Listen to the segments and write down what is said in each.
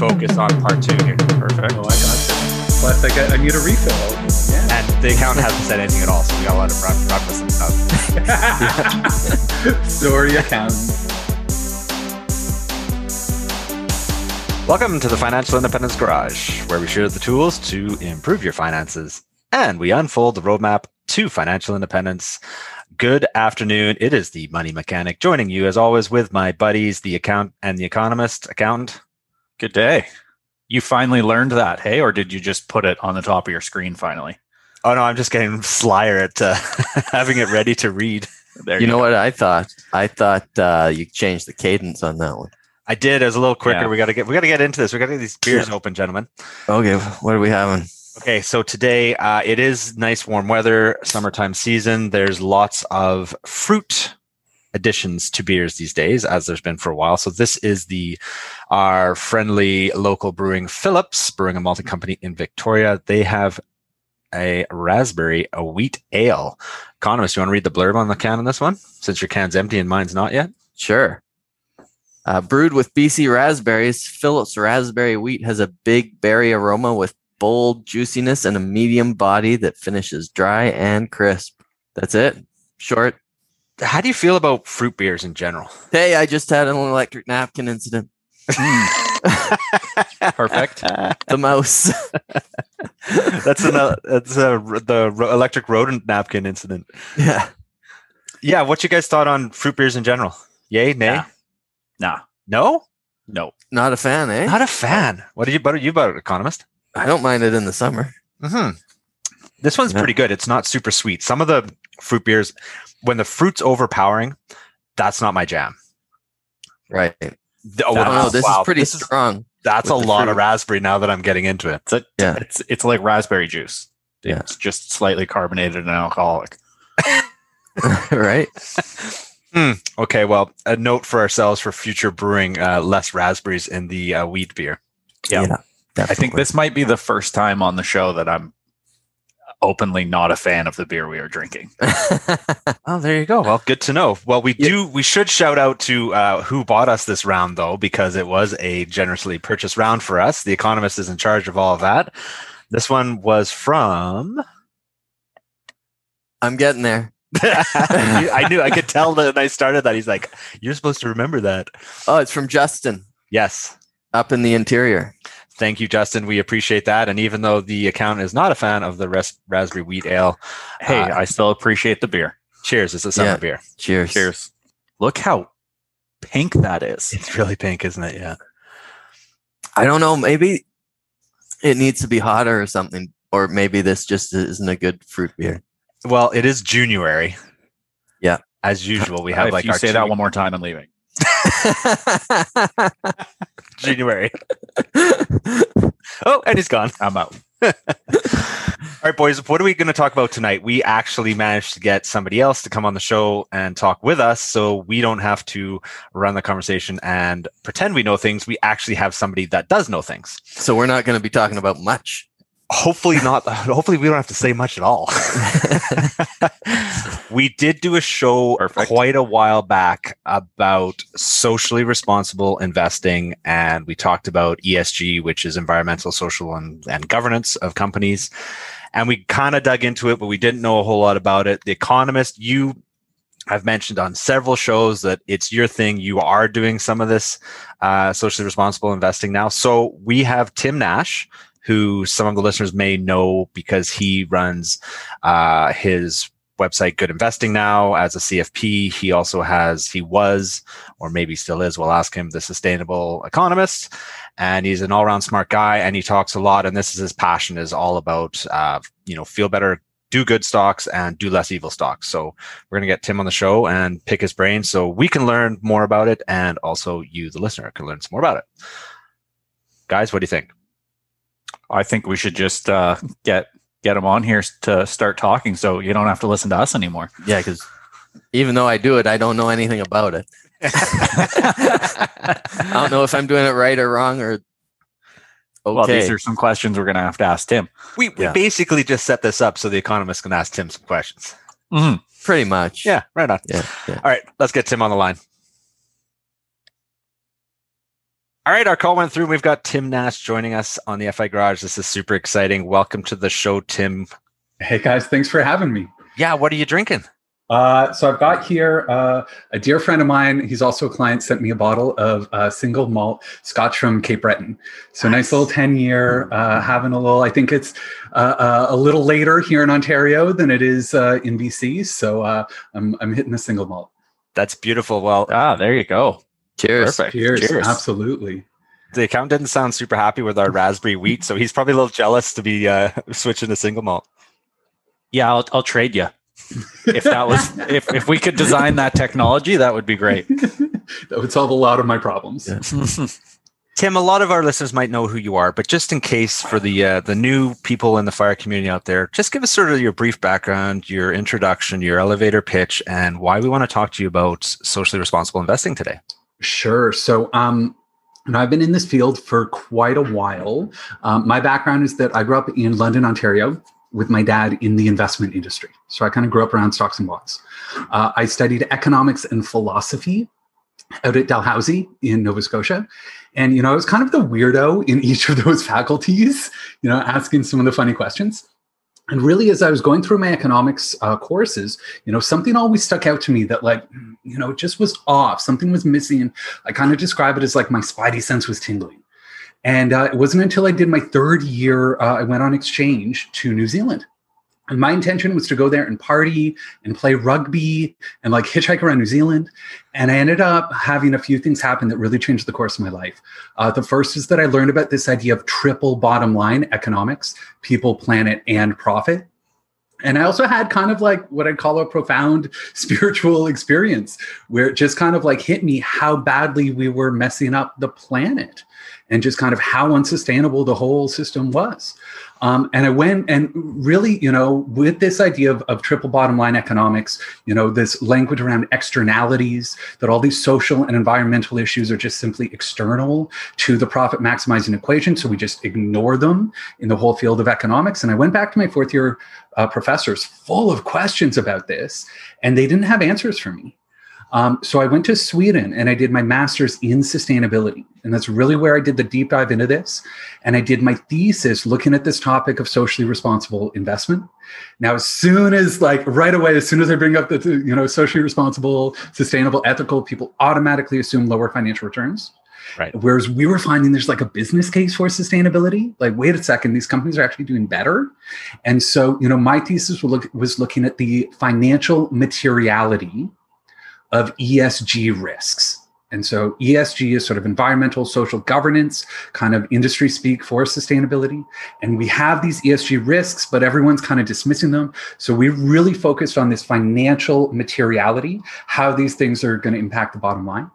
focus on part two here. Perfect. Oh, I got this. Plus, I, got, I need a refill. Yeah. And the accountant hasn't said anything at all, so we got a lot of run, run with some stuff. Sorry, accountant. Welcome to the Financial Independence Garage, where we share the tools to improve your finances and we unfold the roadmap to financial independence. Good afternoon. It is the Money Mechanic joining you as always with my buddies, the account and the economist accountant. Good day. You finally learned that, hey, or did you just put it on the top of your screen finally? Oh no, I'm just getting slyer at uh, having it ready to read. There You know go. what I thought? I thought uh, you changed the cadence on that one. I did. It was a little quicker. Yeah. We got to get we got to get into this. We got to get these beers open, gentlemen. Okay, what are we having? Okay, so today uh, it is nice warm weather, summertime season. There's lots of fruit additions to beers these days, as there's been for a while. So this is the our friendly local brewing Phillips Brewing a Malting Company in Victoria. They have a raspberry, a wheat ale. Economist, you want to read the blurb on the can on this one, since your can's empty and mine's not yet? Sure. Uh, brewed with BC raspberries, Phillips raspberry wheat has a big berry aroma with bold juiciness and a medium body that finishes dry and crisp. That's it. Short. How do you feel about fruit beers in general? Hey, I just had an electric napkin incident. Perfect. The mouse. that's an, that's a, the ro- electric rodent napkin incident. yeah. Yeah, what you guys thought on fruit beers in general? Yay, nay, Nah. Nah, no, no. Not a fan, eh? not a fan. What did you about you about it, economist? I don't mind it in the summer. hmm This one's Yeah. pretty good. It's not super sweet. Some of the fruit beers, when the fruit's overpowering, that's not my jam. Right. The- I don't. This wow, is pretty this is- strong. that's a lot fruit. of raspberry now that I'm getting into it. It's a, Yeah. it's it's like raspberry juice. Yeah. It's just slightly carbonated and alcoholic. right? Okay, well, a note for ourselves for future brewing: uh, less raspberries in the uh, wheat beer. Yeah. I think this might be the first time on the show that I'm openly not a fan of the beer we are drinking. Oh, there you go. Well, good to know. Well, we Yeah. do. We should shout out to uh, who bought us this round, though, because it was a generously purchased round for us. The Economist is in charge of all of that. This one was from. I'm getting there. I knew. I could tell that when I started that. He's like, "You're supposed to remember that." Oh, it's from Justin Yes. up in the interior. Thank you, Justin. We appreciate that. And even though the account is not a fan of the ras- raspberry wheat ale, Hey, Uh, I still appreciate the beer. cheers. It's a summer Yeah. beer. Cheers. Cheers. Look how pink that is. It's really pink, isn't it? Yeah. I don't know. Maybe it needs to be hotter or something, or maybe this just isn't a good fruit beer. Well, it is January. Yeah. As usual, we have if like you our say Janu- that one more time, I'm leaving. January. Oh, and he's gone. I'm out. All right, boys. What are we going to talk about tonight? We actually managed to get somebody else to come on the show and talk with us, so we don't have to run the conversation and pretend we know things. We actually have somebody that does know things. so we're not going to be talking about much. Hopefully not. Hopefully we don't have to say much at all. we did do a show Perfect. quite a while back about socially responsible investing, and we talked about ESG, which is environmental, social, and, and governance of companies. And we kind of dug into it, but we didn't know a whole lot about it. The Economist, you I've mentioned on several shows that it's your thing. You are doing some of this uh, socially responsible investing now. So we have Tim Nash, who some of the listeners may know because he runs uh, his website Good Investing Now as a CFP. He also has, he was, or maybe still is, we'll ask him, the Sustainable Economist. And he's an all around smart guy and he talks a lot. And this is his passion is all about, uh, you know, feel better, do good stocks and do less evil stocks. So we're going to get Tim on the show and pick his brain so we can learn more about it. And also you, the listener, can learn some more about it. Guys, what do you think? I think we should just uh, get get him on here to start talking, so you don't have to listen to us anymore. Yeah, because even though I do it, I don't know anything about it. I don't know if I'm doing it right or wrong or okay. Well, these are some questions we're going to have to ask Tim. We, we Yeah. basically just set this up so the economist can ask Tim some questions. Mhm. Pretty much. Yeah, right on. Yeah. yeah. All right, let's get Tim on the line. All right, our call went through. We've got Tim Nash joining us on the FI Garage. This is super exciting. Welcome to the show, Tim. Hey guys, thanks for having me. Yeah, what are you drinking? Uh, so I've got here uh, a dear friend of mine. He's also a client. Sent me a bottle of uh, single malt Scotch from Cape Breton. So nice, nice little ten year. Uh, having a little. I think it's uh, uh, a little later here in Ontario than it is in BC. So I'm I'm hitting the single malt. That's beautiful. Well, ah, there you go. Cheers. Perfect. Cheers. Cheers. Absolutely. The account didn't sound super happy with our raspberry wheat, so he's probably a little jealous to be switching to single malt. Yeah, I'll, I'll trade you if that was if if we could design that technology, that would be great. that would solve a lot of my problems. Yeah. Tim, a lot of our listeners might know who you are, but just in case for the uh, the new people in the fire community out there, just give us sort of your brief background, your introduction, your elevator pitch, and why we want to talk to you about socially responsible investing today. Sure. So, um, and I've been in this field for quite a while. Um, my background is that I grew up in London, Ontario, with my dad in the investment industry. So I kind of grew up around stocks and bonds. Uh, I studied economics and philosophy out at Dalhousie in Nova Scotia. And, you know, I was kind of the weirdo in each of those faculties, you know, asking some of the funny questions. And really, as I was going through my economics uh, courses, you know, something always stuck out to me that, like, you know, just was off. Something was missing. I kind of describe it as like my spidey sense was tingling. And uh, it wasn't until I did my third year, uh, I went on exchange to New Zealand. My intention was to go there and party and play rugby and like hitchhike around New Zealand. And I ended up having a few things happen that really changed the course of my life. Uh, the first is that I learned about this idea of triple bottom line economics people, planet, and profit. And I also had kind of like what I'd call a profound spiritual experience where it just kind of like hit me how badly we were messing up the planet and just kind of how unsustainable the whole system was. Um, and I went and really, you know, with this idea of, of triple bottom line economics, you know, this language around externalities, that all these social and environmental issues are just simply external to the profit maximizing equation. So we just ignore them in the whole field of economics. And I went back to my fourth year uh, professors full of questions about this, and they didn't have answers for me. Um, so I went to Sweden and I did my master's in sustainability. And that's really where I did the deep dive into this. And I did my thesis looking at this topic of socially responsible investment. Now, as soon as like right away, as soon as I bring up the, you know, socially responsible, sustainable, ethical, people automatically assume lower financial returns. Right. Whereas we were finding there's like a business case for sustainability. Like, wait a second, these companies are actually doing better. And so, you know, my thesis was, look, was looking at the financial materiality of ESG risks. And so ESG is sort of environmental, social governance, kind of industry speak for sustainability. And we have these ESG risks, but everyone's kind of dismissing them. So we really focused on this financial materiality, how these things are going to impact the bottom line.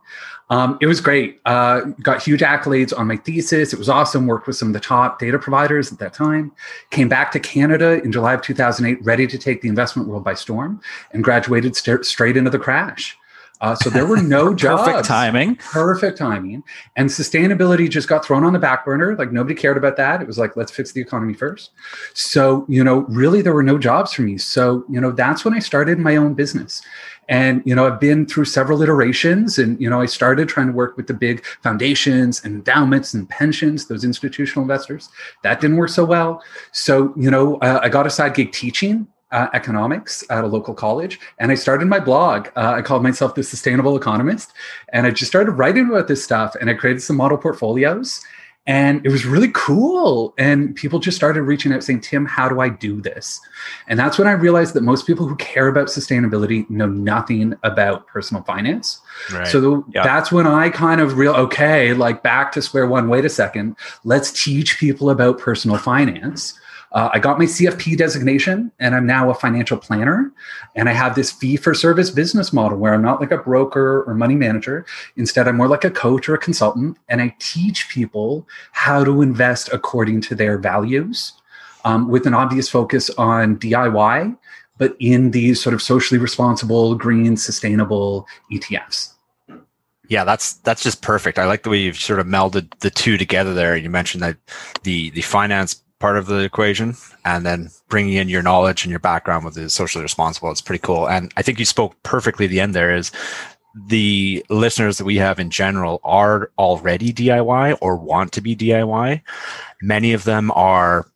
Um, it was great. Uh, got huge accolades on my thesis. It was awesome. Worked with some of the top data providers at that time. Came back to Canada in July of 2008, ready to take the investment world by storm, and graduated st- straight into the crash. Uh, so there were no jobs. Perfect timing. Perfect timing. And sustainability just got thrown on the back burner. Like nobody cared about that. It was like, let's fix the economy first. So, you know, really there were no jobs for me. So, you know, that's when I started my own business. And, you know, I've been through several iterations and, you know, I started trying to work with the big foundations and endowments and pensions, those institutional investors. That didn't work so well. So, you know, uh, I got a side gig teaching uh, economics at a local college and I started my blog. Uh, I called myself the Sustainable Economist. And I just started writing about this stuff and I created some model portfolios. And it was really cool. And people just started reaching out saying, Tim, how do I do this? And that's when I realized that most people who care about sustainability know nothing about personal finance. Right. So the, yeah. that's when I kind of real okay, like back to square one. Wait a second. Let's teach people about personal finance uh, I got my CFP designation and I'm now a financial planner. And I have this fee for service business model where I'm not like a broker or money manager. Instead, I'm more like a coach or a consultant. And I teach people how to invest according to their values um, with an obvious focus on DIY, but in these sort of socially responsible, green, sustainable ETFs. Yeah, that's that's just perfect. I like the way you've sort of melded the two together there. You mentioned that the the finance part of the equation and then bringing in your knowledge and your background with the socially responsible it's pretty cool and i think you spoke perfectly the end there is the listeners that we have in general are already DIY or want to be DIY. Many of them are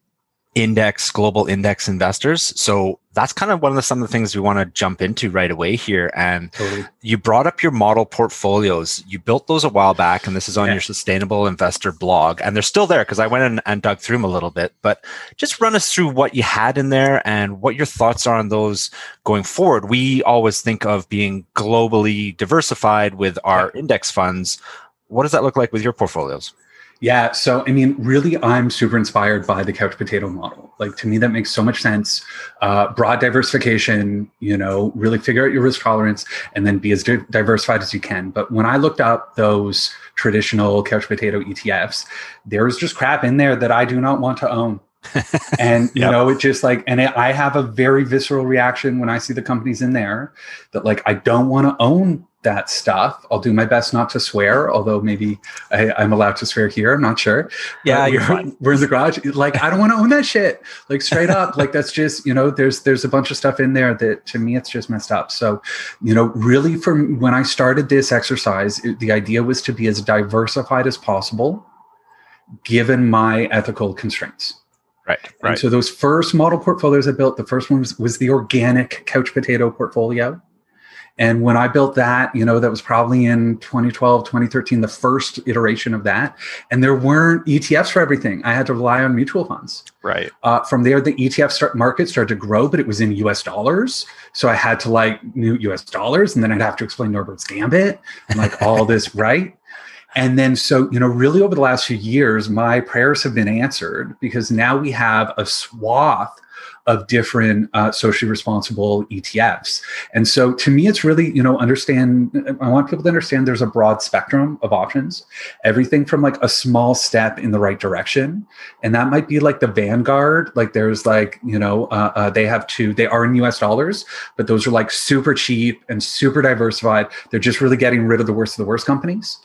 index global index investors. So that's kind of one of the some of the things we want to jump into right away here. And Totally. you brought up your model portfolios. You built those a while back and this is on Yeah. your sustainable investor blog. And they're still there because i went in and dug through them a little bit. But just run us through what you had in there and what your thoughts are on those going forward. We always think of being globally diversified with our index funds. What does that look like with your portfolios Yeah. So, I mean, really, I'm super inspired by the couch potato model. Like, to me, that makes so much sense. Uh, broad diversification, you know, really figure out your risk tolerance and then be as di- diversified as you can. But when I looked up those traditional couch potato ETFs, there was just crap in there that I do not want to own. and you Yep. know it just like and it, i have a very visceral reaction when i see the companies in there that like i don't want to own that stuff. I'll do my best not to swear although maybe I, i'm allowed to swear here i'm not sure. Yeah, we're, we're in the garage? Like i don't want to own that shit. Like straight up. Like that's just you know there's there's a bunch of stuff in there that to me it's just messed up. So you know really from when i started this exercise it- the idea was to be as diversified as possible given my ethical constraints. Right and so those first model portfolios I built, the first one was, was the organic couch potato portfolio. And when I built that, you know, that was probably in 2012, 2013, the first iteration of that. And there weren't ETFs for everything. I had to rely on mutual funds. Right. Uh, from there, the ETF start, market started to grow, but it was in US dollars. So I had to like new US dollars, and then I'd have to explain Norbert's Gambit and like all this, right? And then, so, you know, really over the last few years, my prayers have been answered because now we have a swath of different uh, socially responsible ETFs. And so to me, it's really, you know, understand, I want people to understand there's a broad spectrum of options, everything from like a small step in the right direction. And that might be like the Vanguard. Like there's like, you know, uh, uh, they have two, they are in US dollars, but those are like super cheap and super diversified. They're just really getting rid of the worst of the worst companies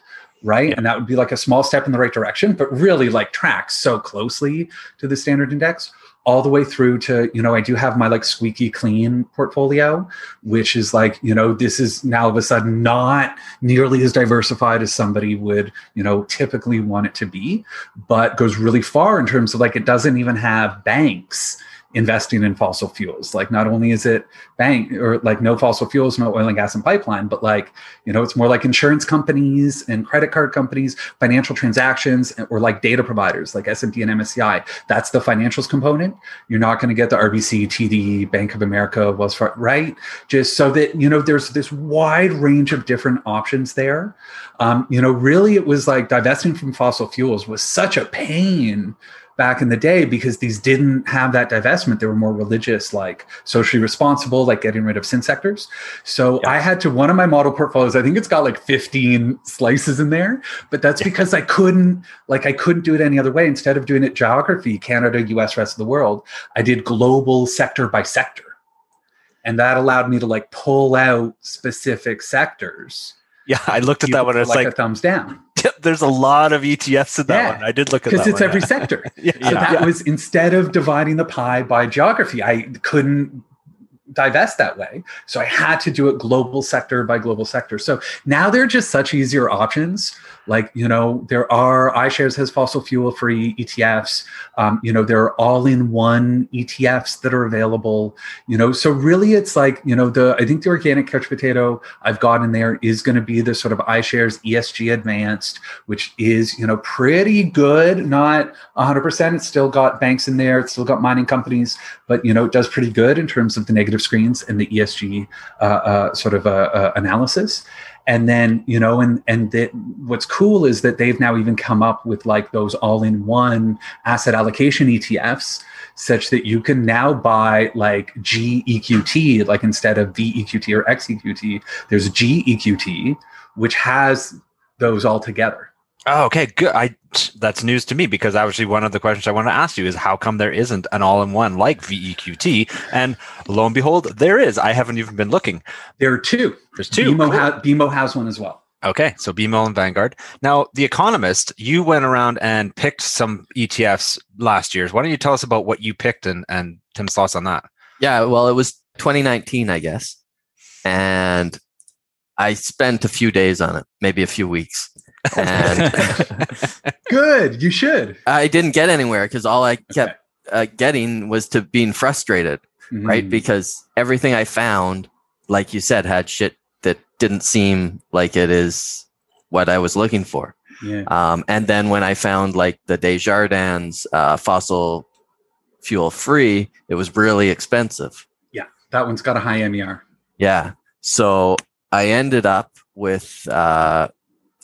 right? Yeah. And that would be like a small step in the right direction, but really like tracks so closely to the standard index all the way through to, you know, I do have my like squeaky clean portfolio, which is like, you know, this is now of a sudden not nearly as diversified as somebody would, you know, typically want it to be, but goes really far in terms of like it doesn't even have banks investing in fossil fuels. Like not only is it bank or like no fossil fuels, no oil and gas and pipeline, but like, you know, it's more like insurance companies and credit card companies, financial transactions, or like data providers like S&P and MSCI. That's the financials component. You're not going to get the RBC, TD, Bank of America, Wells Fargo, right? Just so that, you know, there's this wide range of different options there. Um, you know, really it was like divesting from fossil fuels was such a pain back in the day because these didn't have that divestment. They were more religious, like socially responsible, like getting rid of sin sectors. So Yeah. I had to one of my model portfolios. I think it's got like 15 slices in there, but that's because I couldn't like I couldn't do it any other way. Instead of doing it geography, Canada, US, rest of the world, I did global sector by sector. And that allowed me to like pull out specific sectors. Yeah, I looked at that one. It's like, like, a thumbs down there's a lot of ETFs in that Yeah, one. I did look at that because it's one, every yeah. sector. Yeah, So yeah. that was instead of dividing the pie by geography, I couldn't divest that way. So I had to do it global sector by global sector. So now they're just such easier options. Like, you know, there are iShares has fossil fuel free ETFs. Um, you know, there are all in one ETFs that are available. You know, so really it's like, you know, the I think the organic couch potato I've got in there is going to be the sort of iShares ESG advanced, which is, you know, pretty good, not 100%. It's still got banks in there, it's still got mining companies, but, you know, it does pretty good in terms of the negative screens and the ESG uh, uh, sort of uh, uh, analysis. And then, you know, and and that what's cool is that they've now even come up with like those all-in-one asset allocation ETFs, such that you can now buy like GEQT, like instead of VEQT or XEQT, there's GEQT, which has those all together. Oh, okay, good. I that's news to me because actually one of the questions I want to ask you is how come there isn't an all-in-one like VEQT? And lo and behold, there is. I haven't even been looking. There are two. There's two. BMO, Cool. ha- BMO has one as well. Okay, so BMO and Vanguard. Now, The Economist, you went around and picked some ETFs last year. Why don't you tell us about what you picked and, and Tim's thoughts on that? Yeah, well, it was 2019, I guess. And I spent a few days on it, maybe a few weeks. And Good. You should. I didn't get anywhere because all I kept uh, getting was to being frustrated, right? Mm. Because everything I found, like you said, had shit that didn't seem like it is what I was looking for. Yeah. Um, and then when I found like the Desjardins uh, fossil fuel free, it was really expensive. Yeah, that one's got a high MER. Yeah. So I ended up with uh,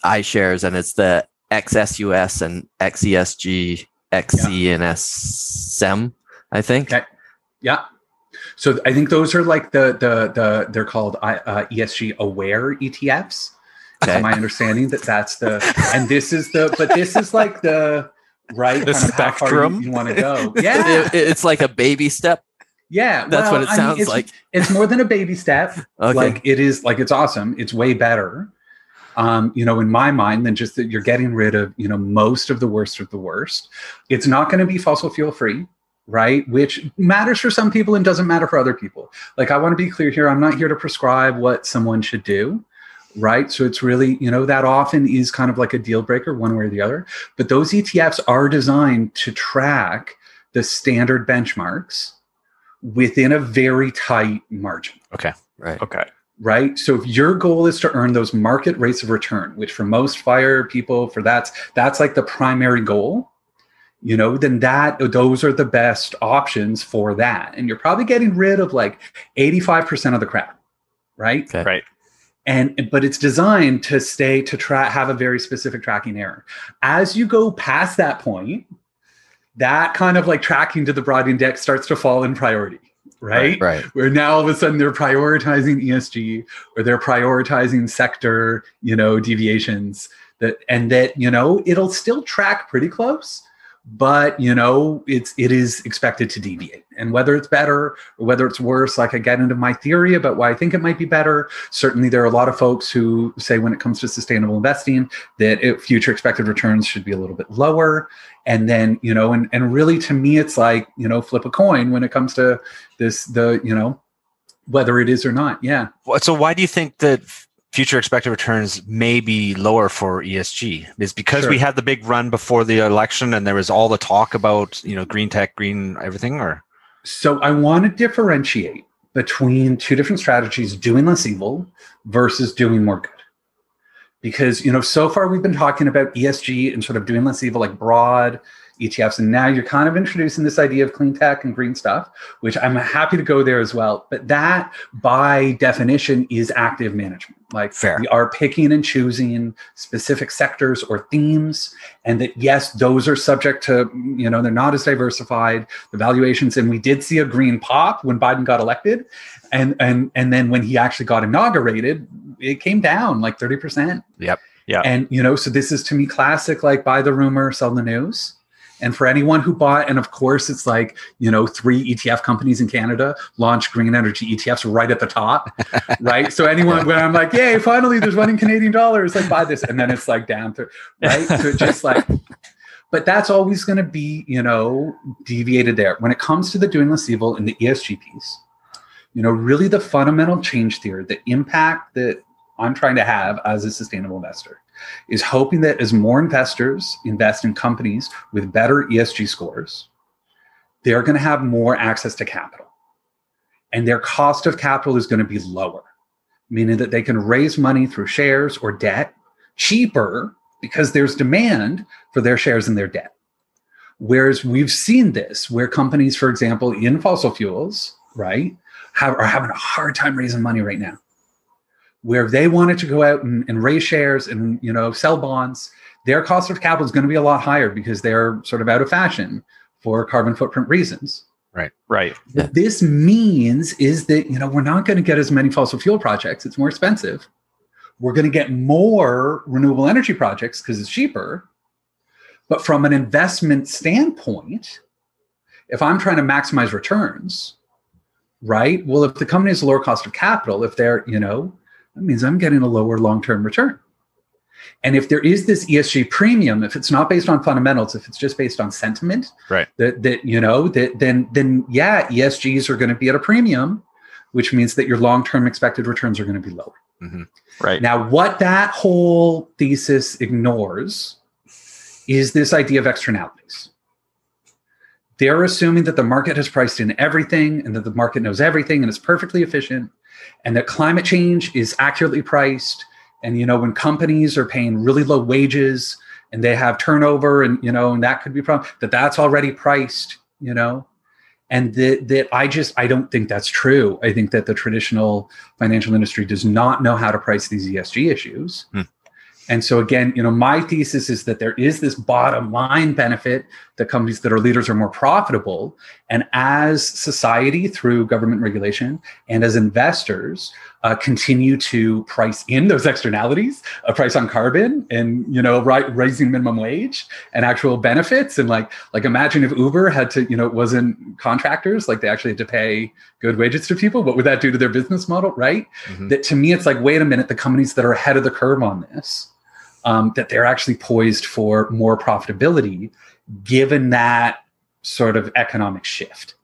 iShares, and it's the XSUS and XESG, XE, and SM, I think. Okay. Yeah. So I think those are like the the the they're called uh, ESG aware ETFs. Okay. To my understanding that that's the and this is the but this is like the right The kind of how far spectrum. you, you want to go. Yeah. It- it's like a baby step. Yeah. That's well, what it I mean, sounds it's- like. It's more than a baby step. Okay. Like it is like it's awesome. It's way better. Um, you know, in my mind, than just that you're getting rid of, you know, most of the worst of the worst. It's not going to be fossil fuel free, right? Which matters for some people and doesn't matter for other people. Like I want to be clear here. I'm not here to prescribe what someone should do. Right. So it's really, you know, that often is kind of like a deal breaker one way or the other. But those ETFs are designed to track the standard benchmarks within a very tight margin Okay. right. okay. Right? So if your goal is to earn those market rates of return, which for most fire people, for that's that's like the primary goal, you know, then that those are the best options for that. And you're probably getting rid of like 85% of the crap, right? Okay. Right. And but it's designed to stay to track have a very specific tracking error. As you go past that point, that kind of like tracking to the broad index starts to fall in priority, right? Right. where now all of a sudden they're prioritizing ESG or they're prioritizing sector, you know, deviations that and that, you know, it'll still track pretty close, but you know, it's it is expected to deviate. And whether it's better or whether it's worse, like I get into my theory about why I think it might be better. Certainly there are a lot of folks who say when it comes to sustainable investing that it, future expected returns should be a little bit lower and then you know and, and really to me it's like you know flip a coin when it comes to this the you know whether it is or not yeah So why do you think that future expected returns may be lower for ESG? Is because we had the big run before the election and there was all the talk about, you know, green tech, green everything or? So i want to differentiate between two different strategies doing less evil versus doing more good. Because you know so far we've been talking about esg and sort of doing less evil like broad etfs and now you're kind of introducing this idea of clean tech and green stuff which i'm happy to go there as well. But that by definition is active management. Like Fair. we are picking and choosing specific sectors or themes and that yes those are subject to you know they're not as diversified the valuations. And we did see a green pop when biden got elected. And and and then when he actually got inaugurated it came down like 30% Yep. Yeah. and you know so this is to me classic like buy the rumor sell the news and for anyone who bought and of course it's like you know three etf companies in canada launch green energy etfs right at the top right? So anyone when i'm like yay finally there's one in canadian dollars like buy this. And then it's like down to right? So it's just like but that's always going to be you know deviated there. When it comes to the doing less evil and the esg piece you know really the fundamental change theory the impact that i'm trying to have as a sustainable investor is hoping that as more investors invest in companies with better esg scores they're going to have more access to capital and their cost of capital is going to be lower meaning that they can raise money through shares or debt cheaper because there's demand for their shares and their debt. Whereas we've seen this where companies, for example, in fossil fuels, right, have, are having a hard time raising money right now. Where they wanted to go out and, and raise shares and you know sell bonds, their cost of capital is going to be a lot higher because they're sort of out of fashion for carbon footprint reasons. Right. Yeah. What this means is that you know we're not going to get as many fossil fuel projects. It's more expensive. We're going to get more renewable energy projects because it's cheaper. But from an investment standpoint, if I'm trying to maximize returns, right? Well, if the company has a lower cost of capital, if they're, you know, that means I'm getting a lower long-term return. And if there is this ESG premium, if it's not based on fundamentals, if it's just based on sentiment, Right. That that you know that then then yeah, ESGs are going to be at a premium, which means that your long-term expected returns are going to be lower. Mm-hmm. Right. Now, what that whole thesis ignores is this idea of externalities. They're assuming that the market has priced in everything and that the market knows everything and is perfectly efficient and that climate change is accurately priced. And, you know, when companies are paying really low wages and they have turnover and, you know, and that could be a problem, that that's already priced, you know, and that, that i just i don't think that's true i think that the traditional financial industry does not know how to price these esg issues Hmm. and so again you know my thesis is that there is this bottom line benefit that companies that are leaders are more profitable. And as society through government regulation and as investors uh, continue to price in those externalities a price on carbon and you know right, raising minimum wage and actual benefits. And like like imagine if uber had to you know it wasn't contractors like they actually had to pay good wages to people. What would that do to their business model right? Mhm. that to me it's like wait a minute the companies that are ahead of the curve on this um, that they're actually poised for more profitability given that sort of economic shift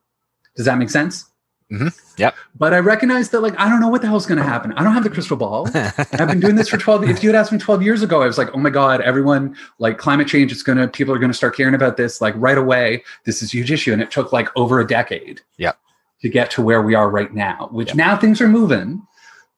does that make sense Mhm. Yep. but i recognize that like i don't know what the hell's going to happen i don't have the crystal ball I've been doing this for 12. If you had asked me 12 years ago, I was like, oh my God, everyone, like climate change, it's going to, people are going to start caring about this like right away. This is a huge issue. And it took like over a decade Yeah. to get to where we are right now, which Yeah. now things are moving.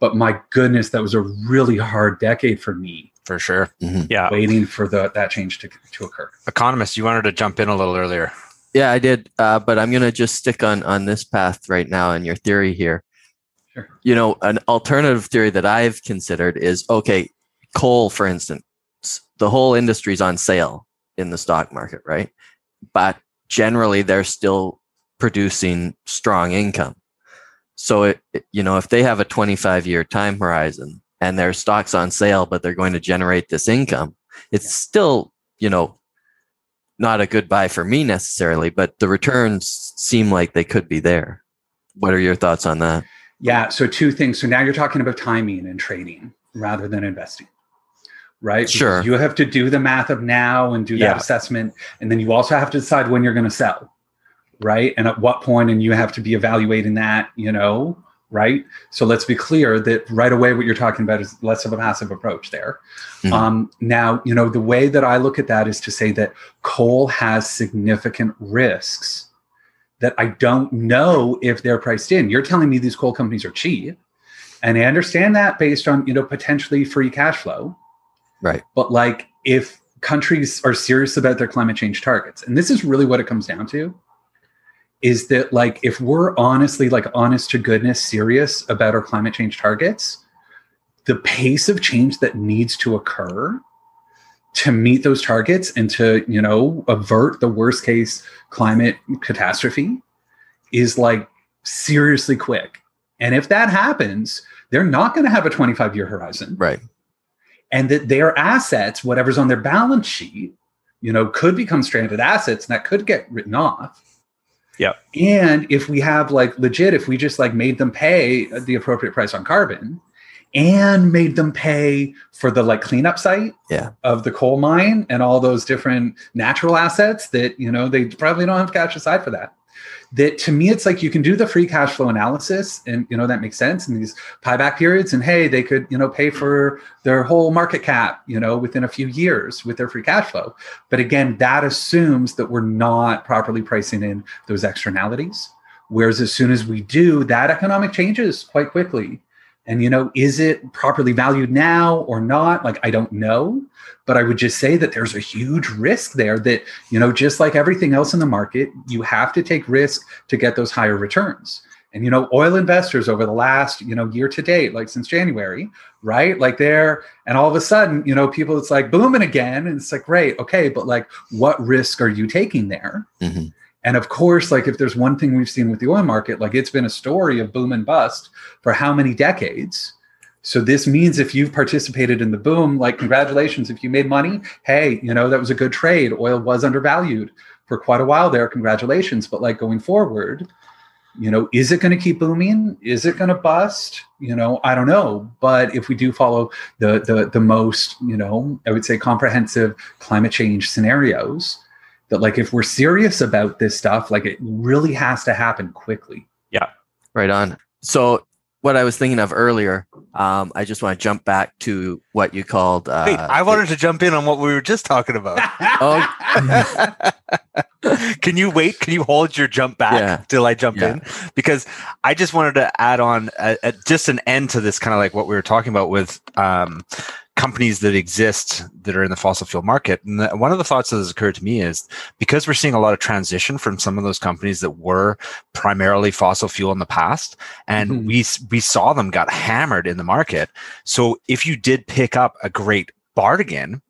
But my goodness, that was a really hard decade for me For sure. Yeah. waiting for the, that change to, to occur. Economist, you wanted to jump in a little earlier. Yeah, I did. Uh, but I'm going to just stick on on this path right now in your theory here. Sure. You know, an alternative theory that I've considered is okay, coal, for instance, the whole industry's on sale in the stock market, right? But generally, they're still producing strong income. So, it, it- you know, if they have a 25 year time horizon and their stock's on sale, but they're going to generate this income, it's still, you know, not a good buy for me necessarily, but the returns seem like they could be there. What are your thoughts on that? Yeah. So two things. So now you're talking about timing and trading rather than investing, right? Because Sure. You have to do the math of now and do that Yeah. assessment, and then you also have to decide when you're going to sell, right? And at what point, and you have to be evaluating that, you know, right? So let's be clear that right away, what you're talking about is less of a passive approach there. Mhm. Um, now, you know, the way that I look at that is to say that coal has significant risks that I don't know if they're priced in. You're telling me these coal companies are cheap, and I understand that based on you know potentially free cash flow. Right. But like, if countries are serious about their climate change targets, and this is really what it comes down to, is that like if we're honestly like honest to goodness serious about our climate change targets, the pace of change that needs to occur to meet those targets and to you know avert the worst case climate catastrophe is like seriously quick. And if that happens they're not going to have a 25 year horizon. Right. and that their assets whatever's on their balance sheet you know could become stranded assets and that could get written off Yep. and if we have like legit if we just like made them pay the appropriate price on carbon and made them pay for the like cleanup site Yeah. of the coal mine and all those different natural assets that you know they probably don't have cash aside for that that to me it's like you can do the free cash flow analysis and you know that makes sense in these payback periods and hey they could you know pay for their whole market cap you know within a few years with their free cash flow. But again that assumes that we're not properly pricing in those externalities. Whereas as soon as we do that economic changes quite quickly and you know is it properly valued now or not? Like i don't know. But i would just say that there's a huge risk there that you know just like everything else in the market you have to take risk to get those higher returns. And you know oil investors over the last you know year to date like since january right? Like they're and all of a sudden you know people it's like booming again. And it's like great okay but like what risk are you taking there? Mhm. And of course, like if there's one thing we've seen with the oil market, like it's been a story of boom and bust for how many decades. So this means if you've participated in the boom, like congratulations. If you made money, hey, you know, that was a good trade. Oil was undervalued for quite a while there. Congratulations. But like going forward, you know, is it going to keep booming? Is it going to bust? You know, I don't know. But if we do follow the the the most, you know, I would say comprehensive climate change scenarios, that like if we're serious about this stuff like it really has to happen quickly Yeah. Right on. So what I was thinking of earlier. Um, I just want to jump back to what you called. Uh, Wait, I wanted to jump in on what we were just talking about. Oh. Can you wait? Can you hold your jump back Yeah. till I jump Yeah. in? Because I just wanted to add on a, a- just an end to this kind of like what we were talking about with um, companies that exist that are in the fossil fuel market. And the, one of the thoughts that has occurred to me is because we're seeing a lot of transition from some of those companies that were primarily fossil fuel in the past, and Mhm. we we saw them got hammered in the market. So if you did pick up a great bargain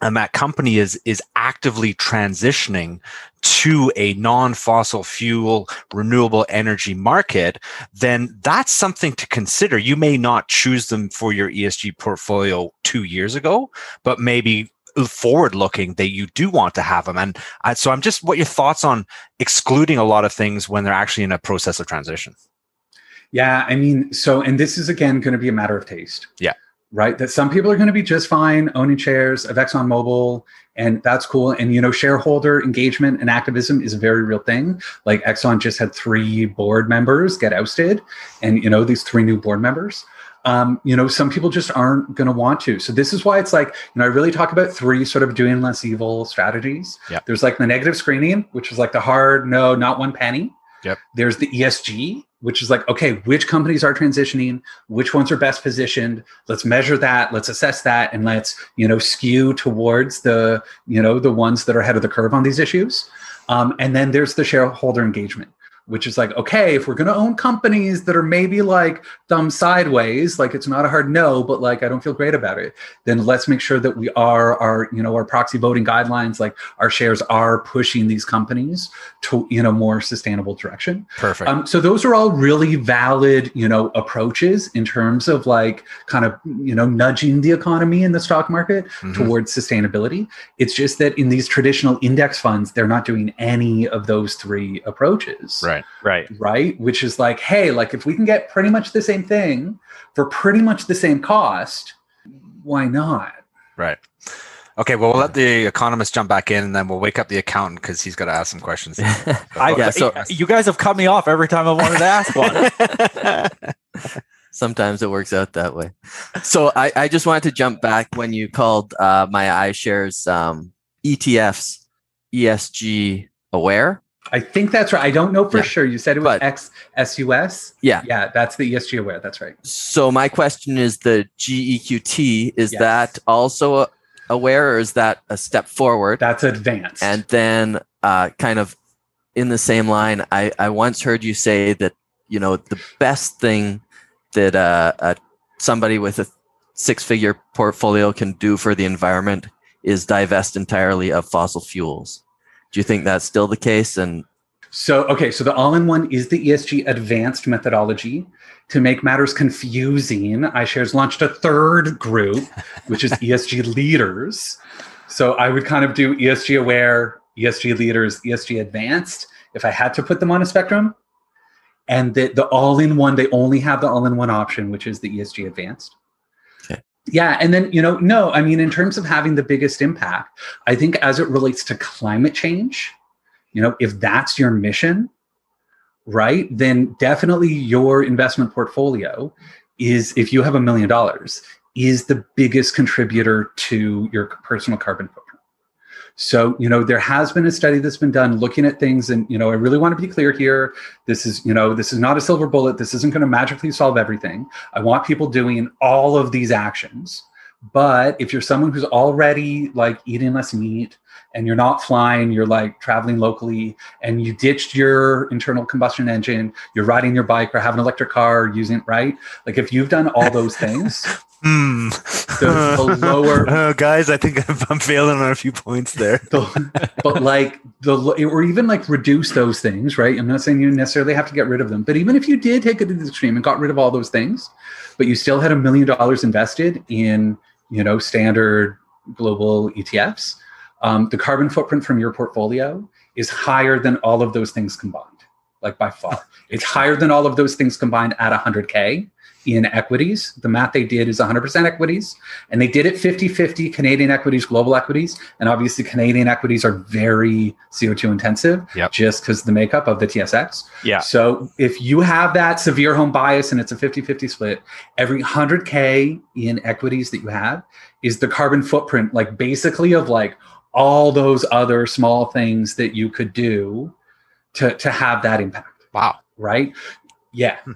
and that company is is actively transitioning to a non-fossil fuel renewable energy market then that's something to consider you may not choose them for your ESG portfolio 2 years ago but maybe forward looking that you do want to have them and I, so i'm just what your thoughts on excluding a lot of things when they're actually in a process of transition Yeah, I mean, so, and this is again going to be a matter of taste. Yeah. Right. That some people are going to be just fine owning shares of ExxonMobil, and that's cool. And, you know, shareholder engagement and activism is a very real thing. Like Exxon just had three board members get ousted, and, you know, these three new board members. Um, you know, some people just aren't going to want to. So this is why it's like, you know, I really talk about three sort of doing less evil strategies. Yeah. There's like the negative screening, which is like the hard, no, not one penny. Yep. There's the ESG, which is like, okay, which companies are transitioning? Which ones are best positioned? Let's measure that. Let's assess that, and let's you know skew towards the you know the ones that are ahead of the curve on these issues. Um, and then there's the shareholder engagement, which is like, okay, if we're going to own companies that are maybe like thumb sideways, like it's not a hard no, but like I don't feel great about it, then let's make sure that we are our you know our proxy voting guidelines, like our shares are pushing these companies to in a more sustainable direction. perfect Um, so those are all really valid, you know, approaches in terms of like kind of you know nudging the economy in the stock market Mhm. towards sustainability. It's just that in these traditional index funds, they're not doing any of those three approaches, right Right. Right, Right. which is like, hey, like if we can get pretty much the same thing for pretty much the same cost, why not? Right. Okay, well, we'll let the economist jump back in and then we'll wake up the accountant because he's got to ask some questions. I, Yeah, so- you guys have cut me off every time I wanted to ask one. Sometimes it works out that way. So I, I just wanted to jump back when you called uh, my iShares um, ETFs ESG aware. I think that's right. I don't know for Yeah. sure. You said it was But- X Yeah. Yeah, that's the ESG aware. That's right. So my question is the GEQT, is Yes. that also aware or is that a step forward? That's advanced. And then, uh, kind of in the same line, I, I once heard you say that you know the best thing that uh, uh, somebody with a six-figure portfolio can do for the environment is divest entirely of fossil fuels. Do you think that's still the case? And So, okay, so the all in one is the ESG advanced methodology. To make matters confusing, iShares launched a third group, which is ESG leaders. So I would kind of do ESG aware, ESG leaders, ESG advanced if I had to put them on a spectrum. And the, the all in one, they only have the all in one option, which is the ESG advanced. Yeah. And then, you know, no, I mean, in terms of having the biggest impact, I think as it relates to climate change, you know if that's your mission right then definitely your investment portfolio is if you have a million dollars is the biggest contributor to your personal carbon footprint so you know there has been a study that's been done looking at things and you know i really want to be clear here. This is you know this is not a silver bullet. This isn't going to magically solve everything. I want people doing all of these actions. But if you're someone who's already like eating less meat and you're not flying, you're like traveling locally, and you ditched your internal combustion engine, you're riding your bike or have an electric car, using right. Like if you've done all those things, Hmm. The- the lower- Oh, guys, I think I'm, I'm failing on a few points there. the, but like the or even like reduce those things, right? I'm not saying you necessarily have to get rid of them, but even if you did take it to the extreme and got rid of all those things, but you still had a million dollars invested in you know standard global ETFs, um, the carbon footprint from your portfolio is higher than all of those things combined. like by far. It's higher than all of those things combined at 100K in equities. The math they did is 100% equities, and they did it 50 50 Canadian equities, global equities. And obviously, Canadian equities are very CO2 intensive Yep. just because the makeup of the TSX. Yeah. So if you have that severe home bias and it's a 50 50 split, every 100K in equities that you have is the carbon footprint, like basically of like all those other small things that you could do to, to have that impact Wow. right? Yeah. Hmm.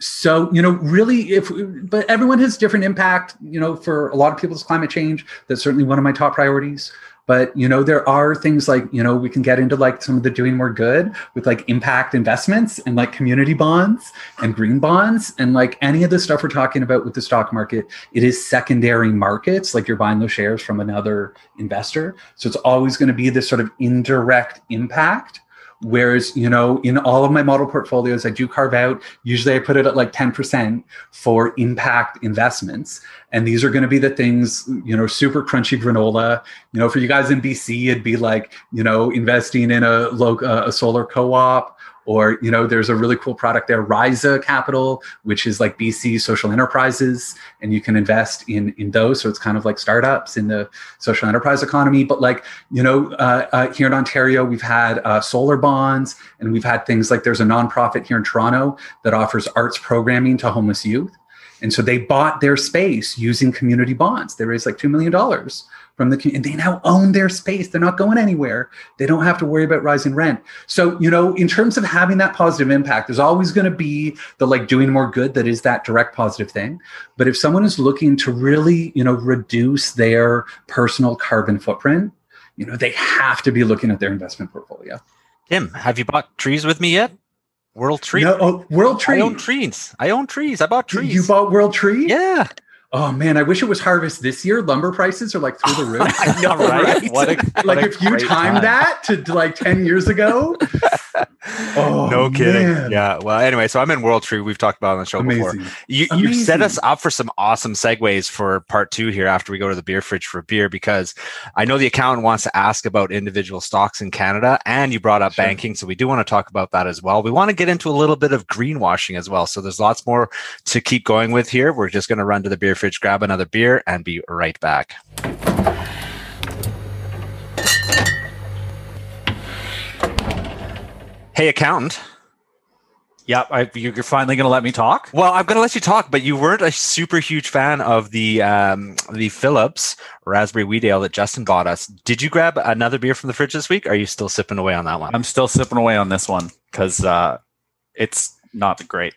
So, you know, really, if, but everyone has different impact, you know, for a lot of people's climate change. That's certainly one of my top priorities. But, you know, there are things like, you know, we can get into like some of the doing more good with like impact investments and like community bonds and green bonds and like any of the stuff we're talking about with the stock market. It is secondary markets, like you're buying those shares from another investor. So it's always going to be this sort of indirect impact Whereas, you know, in all of my model portfolios, I do carve out, usually I put it at like 10% for impact investments. And these are going to be the things, you know, super crunchy granola. You know, for you guys in BC, it'd be like, you know, investing in a, lo- uh, a solar co op. Or, you know, there's a really cool product there, Rhiza Capital, which is like BC social enterprises, and you can invest in in those. So it's kind of like startups in the social enterprise economy. But like, you know, uh, uh, here in Ontario, we've had uh, solar bonds, and we've had things like there's a nonprofit here in Toronto that offers arts programming to homeless youth. And so they bought their space using community bonds. They raised like $2 million from the community, and they now own their space. They're not going anywhere. They don't have to worry about rising rent. So, you know, in terms of having that positive impact, there's always going to be the like doing more good that is that direct positive thing. But if someone is looking to really, you know, reduce their personal carbon footprint, you know, they have to be looking at their investment portfolio. Tim, have you bought trees with me yet? World Tree. No, oh, World Tree. I own trees. I own trees. I bought trees. You bought World Tree? Yeah. Oh man, I wish it was harvest this year. Lumber prices are like through the roof. I know, right? What a, like if you timed time. that to, to like 10 years ago. oh, no kidding. man. Yeah. Well, anyway, so I'm in World Tree. We've talked about it on the show before. Amazing. You, you set us up for some awesome segues for part two here after we go to the beer fridge for beer because I know the accountant wants to ask about individual stocks in Canada and you brought up Sure. banking. So we do want to talk about that as well. We want to get into a little bit of greenwashing as well. So there's lots more to keep going with here. We're just going to run to the beer fridge, grab another beer, and be right back. Hey, accountant. Yep, I, you're finally going to let me talk. Well, I'm going to let you talk, but you weren't a super huge fan of the um, the Phillips raspberry wheat ale that Justin bought us. Did you grab another beer from the fridge this week? Are you still sipping away on that one? I'm still sipping away on this one because uh, it's not great.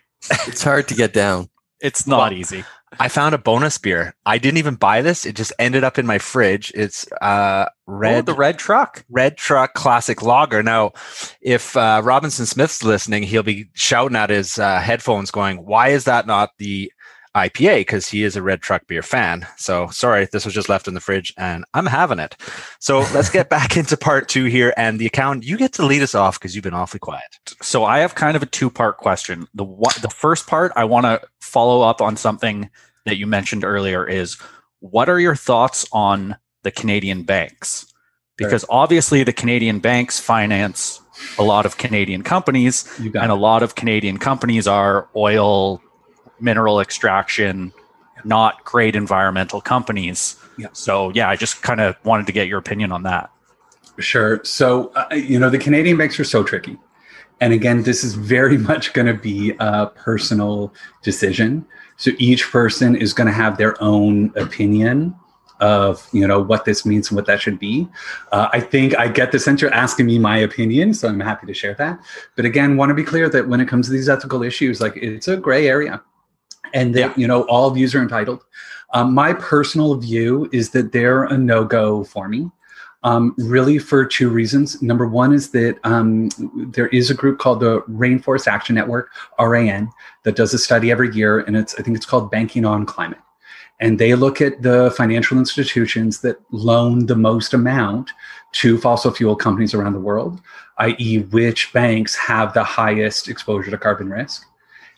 It's hard to get down. It's not Well, easy. I found a bonus beer. I didn't even buy this; it just ended up in my fridge. It's uh, red Oh, the red truck. Red Truck Classic Lager. Now, if uh, Robinson Smith's listening, he'll be shouting at his uh, headphones, going, "Why is that not the IPA?" Because he is a Red Truck beer fan. So sorry, this was just left in the fridge, and I'm having it. So let's get back into part two here, and the account. You get to lead us off because you've been awfully quiet. So I have kind of a two part question. The one, the first part I want to follow up on something that you mentioned earlier is what are your thoughts on the Canadian banks? Because obviously the Canadian banks finance a lot of Canadian companies and a lot of Canadian companies are oil, mineral extraction, not great environmental companies. Yeah. So yeah, I just kind of wanted to get your opinion on that. Sure. So, uh, you know, the Canadian banks are so tricky. And again, this is very much going to be a personal decision. So each person is going to have their own opinion of, you know, what this means and what that should be. Uh, I think I get the sense you're asking me my opinion, so I'm happy to share that. But again, want to be clear that when it comes to these ethical issues, like it's a gray area and that, Yeah. you know, all views are entitled. Um, my personal view is that they're a no-go for me um, really for two reasons. Number one is that um, there is a group called the Rainforest Action Network, RAN, that does a study every year, and it's I think it's called Banking on Climate, and they look at the financial institutions that loan the most amount to fossil fuel companies around the world, i.e., which banks have the highest exposure to carbon risk,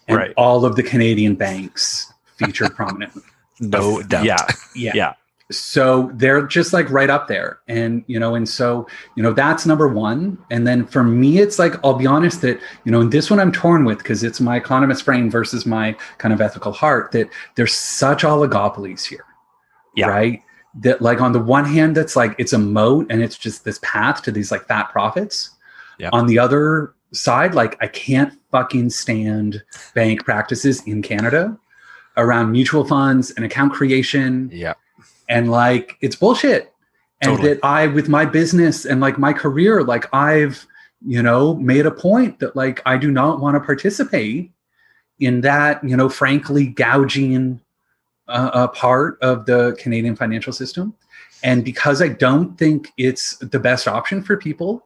and Right. all of the Canadian banks feature prominently. No doubt. Yeah. Yeah. Yeah. so they're just like right up there and you know and so you know that's number one and then for me it's like i'll be honest that you know in this one i'm torn with because it's my economist brain versus my kind of ethical heart that there's such oligopolies here Yeah. right that like on the one hand that's like it's a moat and it's just this path to these like fat profits Yeah. on the other side like i can't fucking stand bank practices in canada around mutual funds and account creation Yeah. and like it's bullshit and Totally. that i with my business and like my career like i've you know made a point that like i do not want to participate in that you know frankly gouging uh, a part of the canadian financial system and because i don't think it's the best option for people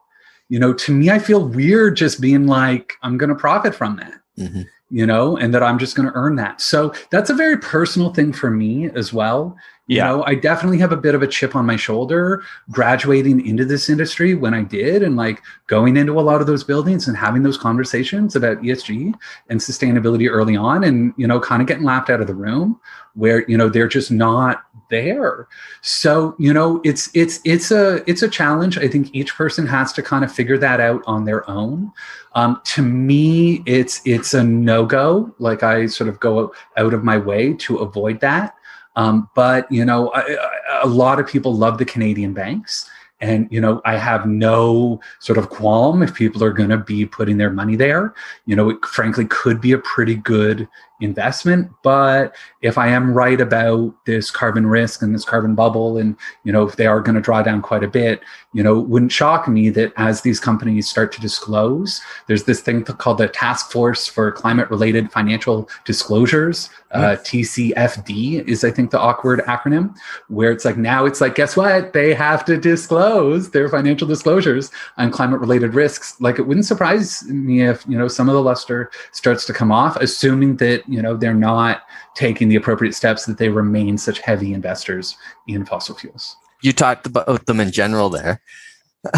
you know to me i feel weird just being like i'm going to profit from that Mhm. you know and that i'm just going to earn that so that's a very personal thing for me as well you Yeah. know i definitely have a bit of a chip on my shoulder graduating into this industry when i did and like going into a lot of those buildings and having those conversations about esg and sustainability early on and you know kind of getting laughed out of the room where you know they're just not there. So you know it's it's it's a it's a challenge. I think each person has to kind of figure that out on their own. Um, to me it's it's a no-go. Like i sort of go out of my way to avoid that um, but you know I, I, a lot of people love the canadian banks. And you know i have no sort of qualm if people are going to be putting their money there. You know it frankly could be a pretty good investment but if i am right about this carbon risk and this carbon bubble and you know if they are going to draw down quite a bit you know it wouldn't shock me that as these companies start to disclose there's this thing called the task force for climate related financial disclosures uh, tcfd is i think the awkward acronym where it's like now it's like guess what? They have to disclose their financial disclosures on climate related risks. Like it wouldn't surprise me if you know some of the luster starts to come off assuming that you know they're not taking the appropriate steps that they remain such heavy investors in fossil fuels You talked about them in general there.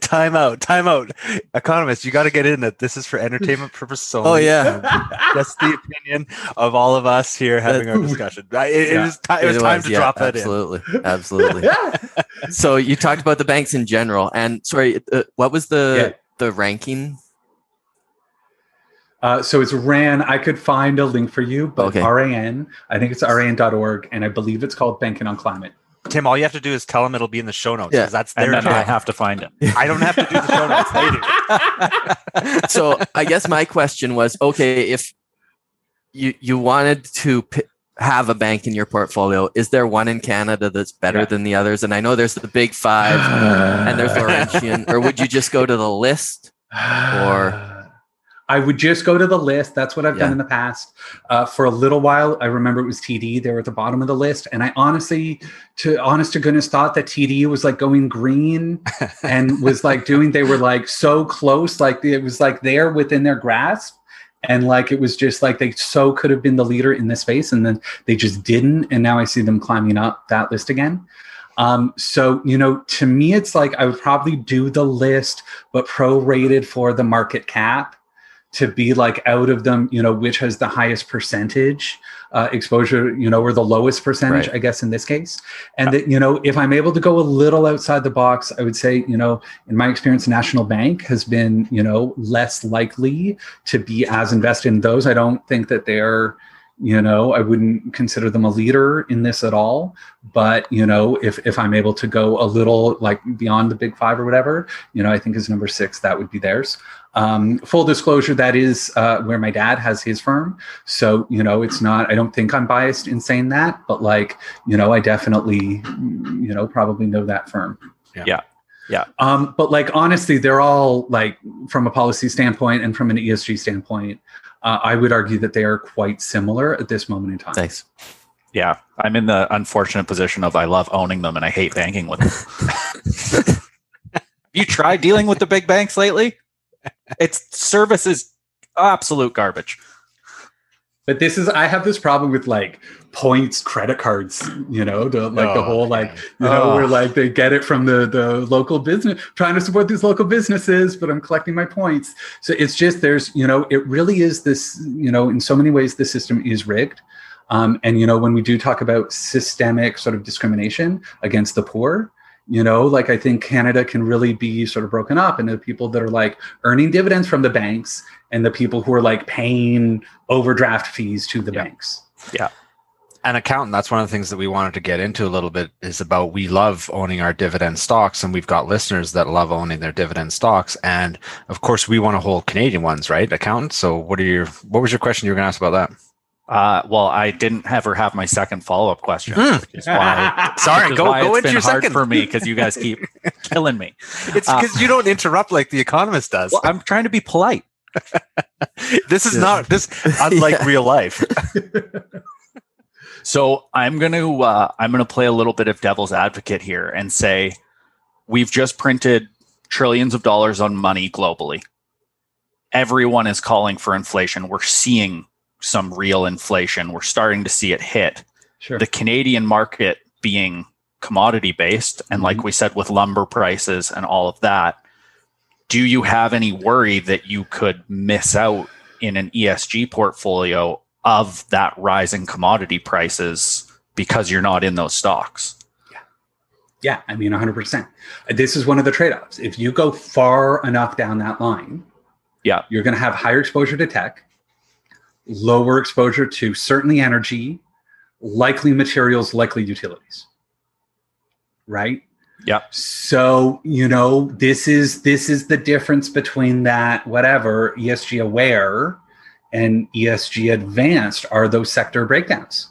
time out, time out. Economist, you got to get in that this is for entertainment purposes only. Oh yeah, That's the opinion of all of us here having our discussion. It, it Yeah. was, ti- it was time to yeah, drop that in. absolutely, absolutely. so you talked about the banks in general, and sorry, uh, what was the Yeah. the ranking? Uh, so it's RAN. I could find a link for you, but Okay. RAN. I think it's RAN.org, and I believe it's called Banking on Climate. Tim, all you have to do is tell them it'll be in the show notes. Yeah. 'cause That's there. And their then I have to find it. I don't have to do the show notes. They do. so I guess my question was, okay, if you you wanted to p- have a bank in your portfolio, is there one in Canada that's better Yeah. than the others? And I know there's the big five, and there's Laurentian, or would you just go to the list? Or- I would just go to the list. That's what I've done in the past. Uh, for a little while, I remember it was TD. They were at the bottom of the list, and I honestly, to honest to goodness, thought that TD was like going green and was like doing. They were like so close, like it was like there within their grasp, and like it was just like they so could have been the leader in this space, and then they just didn't. And now I see them climbing up that list again. Um, so you know, to me, it's like I would probably do the list, but prorated for the market cap to be like out of them, you know, which has the highest percentage uh, exposure, you know, or the lowest percentage, Right. I guess, in this case. And that, you know, if I'm able to go a little outside the box, I would say, you know, in my experience, National Bank has been, you know, less likely to be as invested in those. I don't think that they're, you know, I wouldn't consider them a leader in this at all. But, you know, if, if I'm able to go a little like beyond the big five or whatever, you know, I think is number six, that would be theirs. Um, full disclosure, that is uh, where my dad has his firm. So, you know, it's not, I don't think I'm biased in saying that, but like, you know, I definitely, you know, probably know that firm. Yeah. Yeah. Um, but like, honestly, they're all like, from a policy standpoint and from an ESG standpoint, uh, I would argue that they are quite similar at this moment in time. Thanks. Yeah, I'm in the unfortunate position of I love owning them and I hate banking with them. you tried dealing with the big banks lately? Its service is absolute garbage. But this is, I have this problem with like points credit cards, you know, the, like the Oh, whole like, you know, Oh. where like they get it from the the local business, trying to support these local businesses, but I'm collecting my points. So it's just there's, you know, it really is this, you know, in so many ways the system is rigged. Um, and you know, when we do talk about systemic sort of discrimination against the poor, you know, like I think Canada can really be sort of broken up into people that are like earning dividends from the banks and the people who are like paying overdraft fees to the banks. Yeah. banks. an accountant that's one of the things that we wanted to get into a little bit is about we love owning our dividend stocks and we've got listeners that love owning their dividend stocks and of course we want to hold canadian ones right accountant so what are your what was your question you were going to ask about that Uh, well, I didn't ever have my second follow up question, which is why. sorry go, why go it's into been your hard second for me because you guys keep killing me. it's Uh, because you don't interrupt like the economist does Well, I'm trying to be polite. this is Yeah. not this unlike Yeah. real life So I'm going to uh, I'm going to play a little bit of devil's advocate here and say we've just printed trillions of dollars on money globally. Everyone is calling for inflation. We're seeing some real inflation. We're starting to see it hit. Sure. The Canadian market being commodity based and like mm-hmm. we said with lumber prices and all of that, do you have any worry that you could miss out in an ESG portfolio of that rising commodity prices because you're not in those stocks. Yeah, yeah, I mean, 100%. This is one of the trade offs. If you go far enough down that line, Yeah. you're going to have higher exposure to tech, lower exposure to certainly energy, likely materials, likely utilities. Right? Yeah. So, you know, this is this is the difference between that whatever ESG aware and ESG advanced are those sector breakdowns.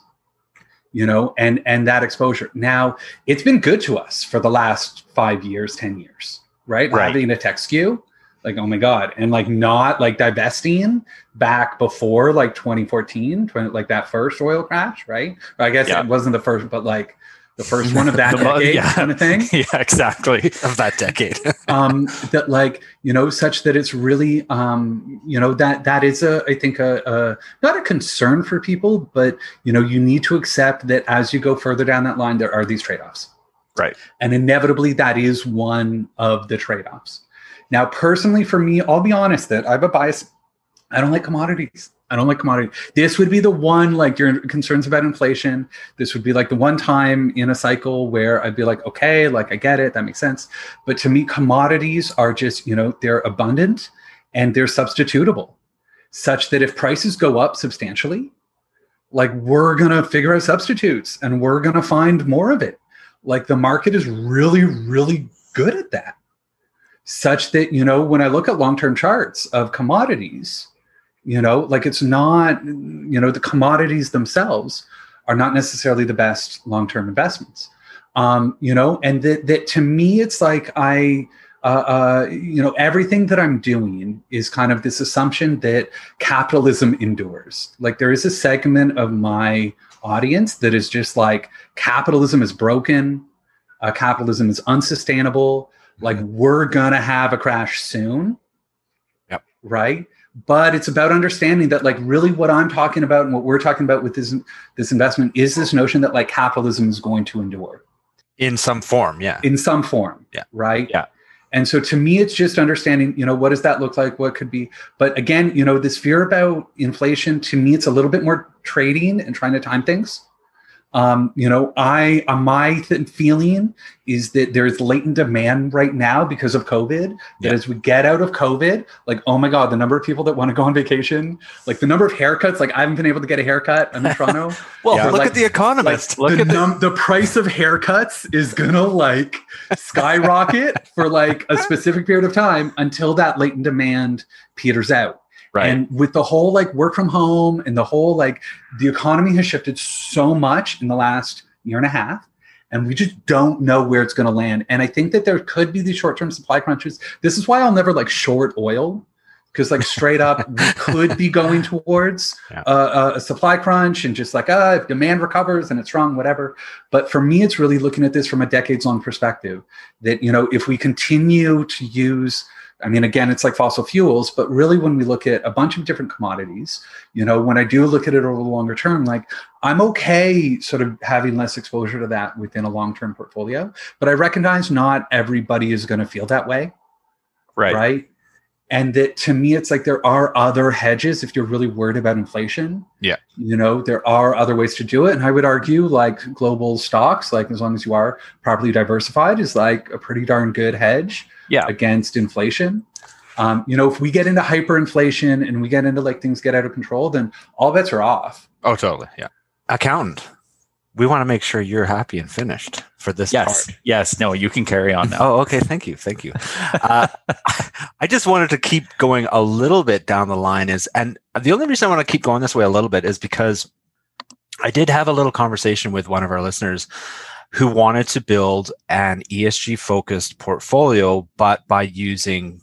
You know, and and that exposure. Now, it's been good to us for the last five years, 10 years, right? Right. Having a tech skew, like, oh my God. And like not like divesting back before like 2014, 20, like that first oil crash, right? Or I guess Yeah. it wasn't the first, but like the first one of that decade yeah. kind of thing yeah, exactly. of that decade um that like you know such that it's really um you know that that is a i think a, a not a concern for people but you know you need to accept that as you go further down that line there are these trade-offs Right. and inevitably that is one of the trade-offs now personally for me i'll be honest that i have a bias. I don't like commodities. I don't like commodities this would be the one like your concerns about inflation. This would be like the one time in a cycle where i'd be like okay like i get it. That makes sense. But to me commodities are just you know they're abundant and they're substitutable such that if prices go up substantially like we're going to figure out substitutes and we're going to find more of it. Like the market is really really good at that such that you know when i look at long-term charts of commodities you know like it's not you know the commodities themselves are not necessarily the best long-term investments um you know and that that to me it's like i uh, uh, you know, everything that I'm doing is kind of this assumption that capitalism endures. Like there is a segment of my audience that is just like capitalism is broken, uh, capitalism is unsustainable. Like we're gonna have a crash soon. Yep. Right. But it's about understanding that, like, really, what I'm talking about and what we're talking about with this this investment is this notion that like capitalism is going to endure in some form yeah in some form. Yeah. Right. Yeah. And so to me, it's just understanding, you know, what does that look like? What could be? But again, you know, this fear about inflation, to me, it's a little bit more trading and trying to time things. Um, you know, I uh, my th- feeling is that there's latent demand right now because of COVID. That Yeah. as we get out of COVID, like, oh my God, the number of people that want to go on vacation, like the number of haircuts, like I haven't been able to get a haircut. I'm in Toronto. well Yeah. look Like- at the economist Look the, at the- the price of haircuts is gonna like skyrocket for like a specific period of time until that latent demand peters out. Right. And with the whole like work from home and the whole like the economy has shifted so much in the last year and a half. And we just don't know where it's going to land. And I think that there could be these short term supply crunches. This is why I'll never like short oil because like straight up we could be going towards Yeah. uh, a supply crunch and just like ah if demand recovers and it's strong whatever but for me it's really looking at this from a decades long perspective that you know if we continue to use i mean again it's like fossil fuels but really when we look at a bunch of different commodities you know when i do look at it over the longer term like i'm okay sort of having less exposure to that within a long term portfolio but i recognize not everybody is going to feel that way right. right and that to me it's like there are other hedges if you're really worried about inflation Yeah. you know there are other ways to do it and i would argue like global stocks like as long as you are properly diversified is like a pretty darn good hedge Yeah. against inflation um, you know if we get into hyperinflation and we get into like things get out of control then all bets are off Oh, totally. Yeah. Accountant, we want to make sure you're happy and finished for this Yes. part. Yes. No, you can carry on now. Oh, okay. Thank you. Thank you. Uh, I just wanted to keep going a little bit down the line is, and the only reason I want to keep going this way a little bit is because I did have a little conversation with one of our listeners who wanted to build an ESG focused portfolio, but by using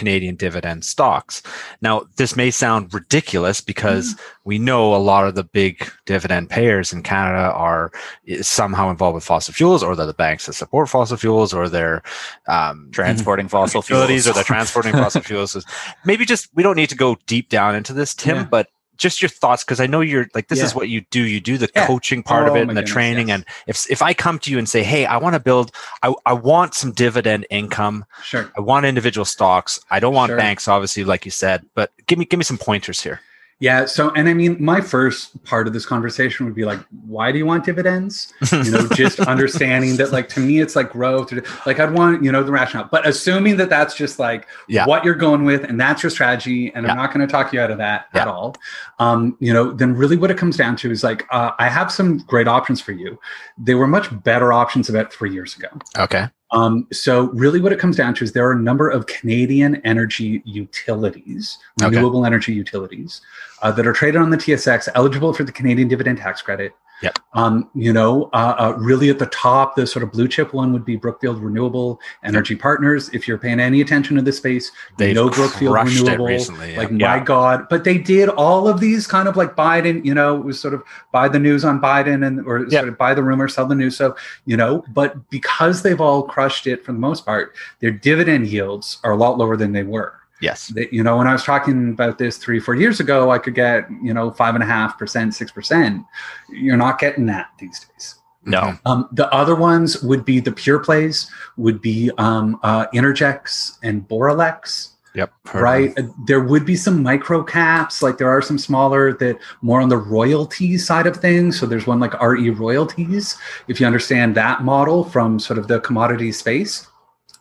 Canadian dividend stocks. Now, this may sound ridiculous because we know a lot of the big dividend payers in Canada are somehow involved with fossil fuels, or they're the banks that support fossil fuels, or they're um, Transporting fossil utilities, fuels. or they're transporting fossil fuels. Maybe just we don't need to go deep down into this, Tim, Yeah. but just your thoughts because I know you're like this is what you do. You do the Yeah. coaching part of Oh it and the goodness, training. yes. And if if I come to you and say, hey, I want to build, I, I want some dividend income. sure I want individual stocks. I don't want Sure. banks, obviously, like you said. But give me give me some pointers here. Yeah. So, and I mean, my first part of this conversation would be like, why do you want dividends? You know, just understanding that, like, to me, it's like growth. Or, like, I'd want, you know, the rationale, but assuming that that's just like Yeah. what you're going with and that's your strategy, and I'm not going to talk you out of that Yeah. at all. Um, you know, then really what it comes down to is like, uh, I have some great options for you. They were much better options about three years ago. okay. Um, so really what it comes down to is there are a number of Canadian energy utilities, Okay. renewable energy utilities, uh, that are traded on the TSX, eligible for the Canadian dividend tax credit. Yep. Um, you know, uh, uh, really at the top, the sort of blue chip one would be Brookfield Renewable Energy Partners. If you're paying any attention to this space, They've know Brookfield Renewable. recently, yeah. Like Yeah. my God, but they did all of these kind of like Biden. You know, it was sort of buy the news on Biden and or Yep. sort of buy the rumor, sell the news. So you know, but because they've all crushed it for the most part, their dividend yields are a lot lower than they were. Yes. That you know, when I was talking about this three, four years ago, I could get you know five and a half percent, six percent. You're not getting that these days. No. Um, the other ones would be the pure plays, would be um, uh, Innergex and Boralex Yep. right Uh, there would be some micro caps like there are some smaller that more on the royalties side of things so there's one like re royalties if you understand that model from sort of the commodity space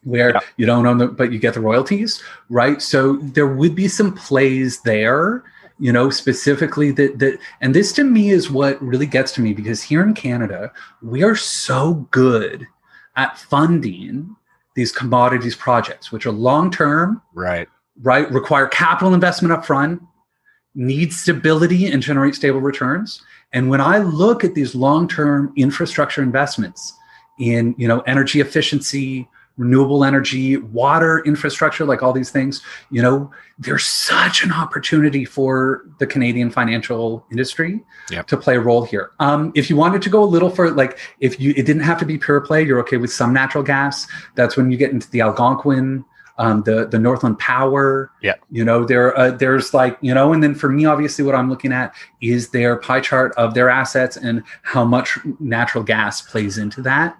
where Yeah. you don't own the but you get the royalties right so there would be some plays there you know specifically that that and this to me is what really gets to me because here in canada we are so good at funding these commodities projects which are long term Right. right require capital investment up front need stability and generate stable returns and when i look at these long-term infrastructure investments in you know energy efficiency renewable energy water infrastructure like all these things you know there's such an opportunity for the canadian financial industry Yep. to play a role here um, if you wanted to go a little further like if you it didn't have to be pure play you're okay with some natural gas that's when you get into the algonquin um, the the Northland Power. Yeah. You know, there uh, there's like you know, and then for me, obviously, what I'm looking at is their pie chart of their assets and how much natural gas plays into that.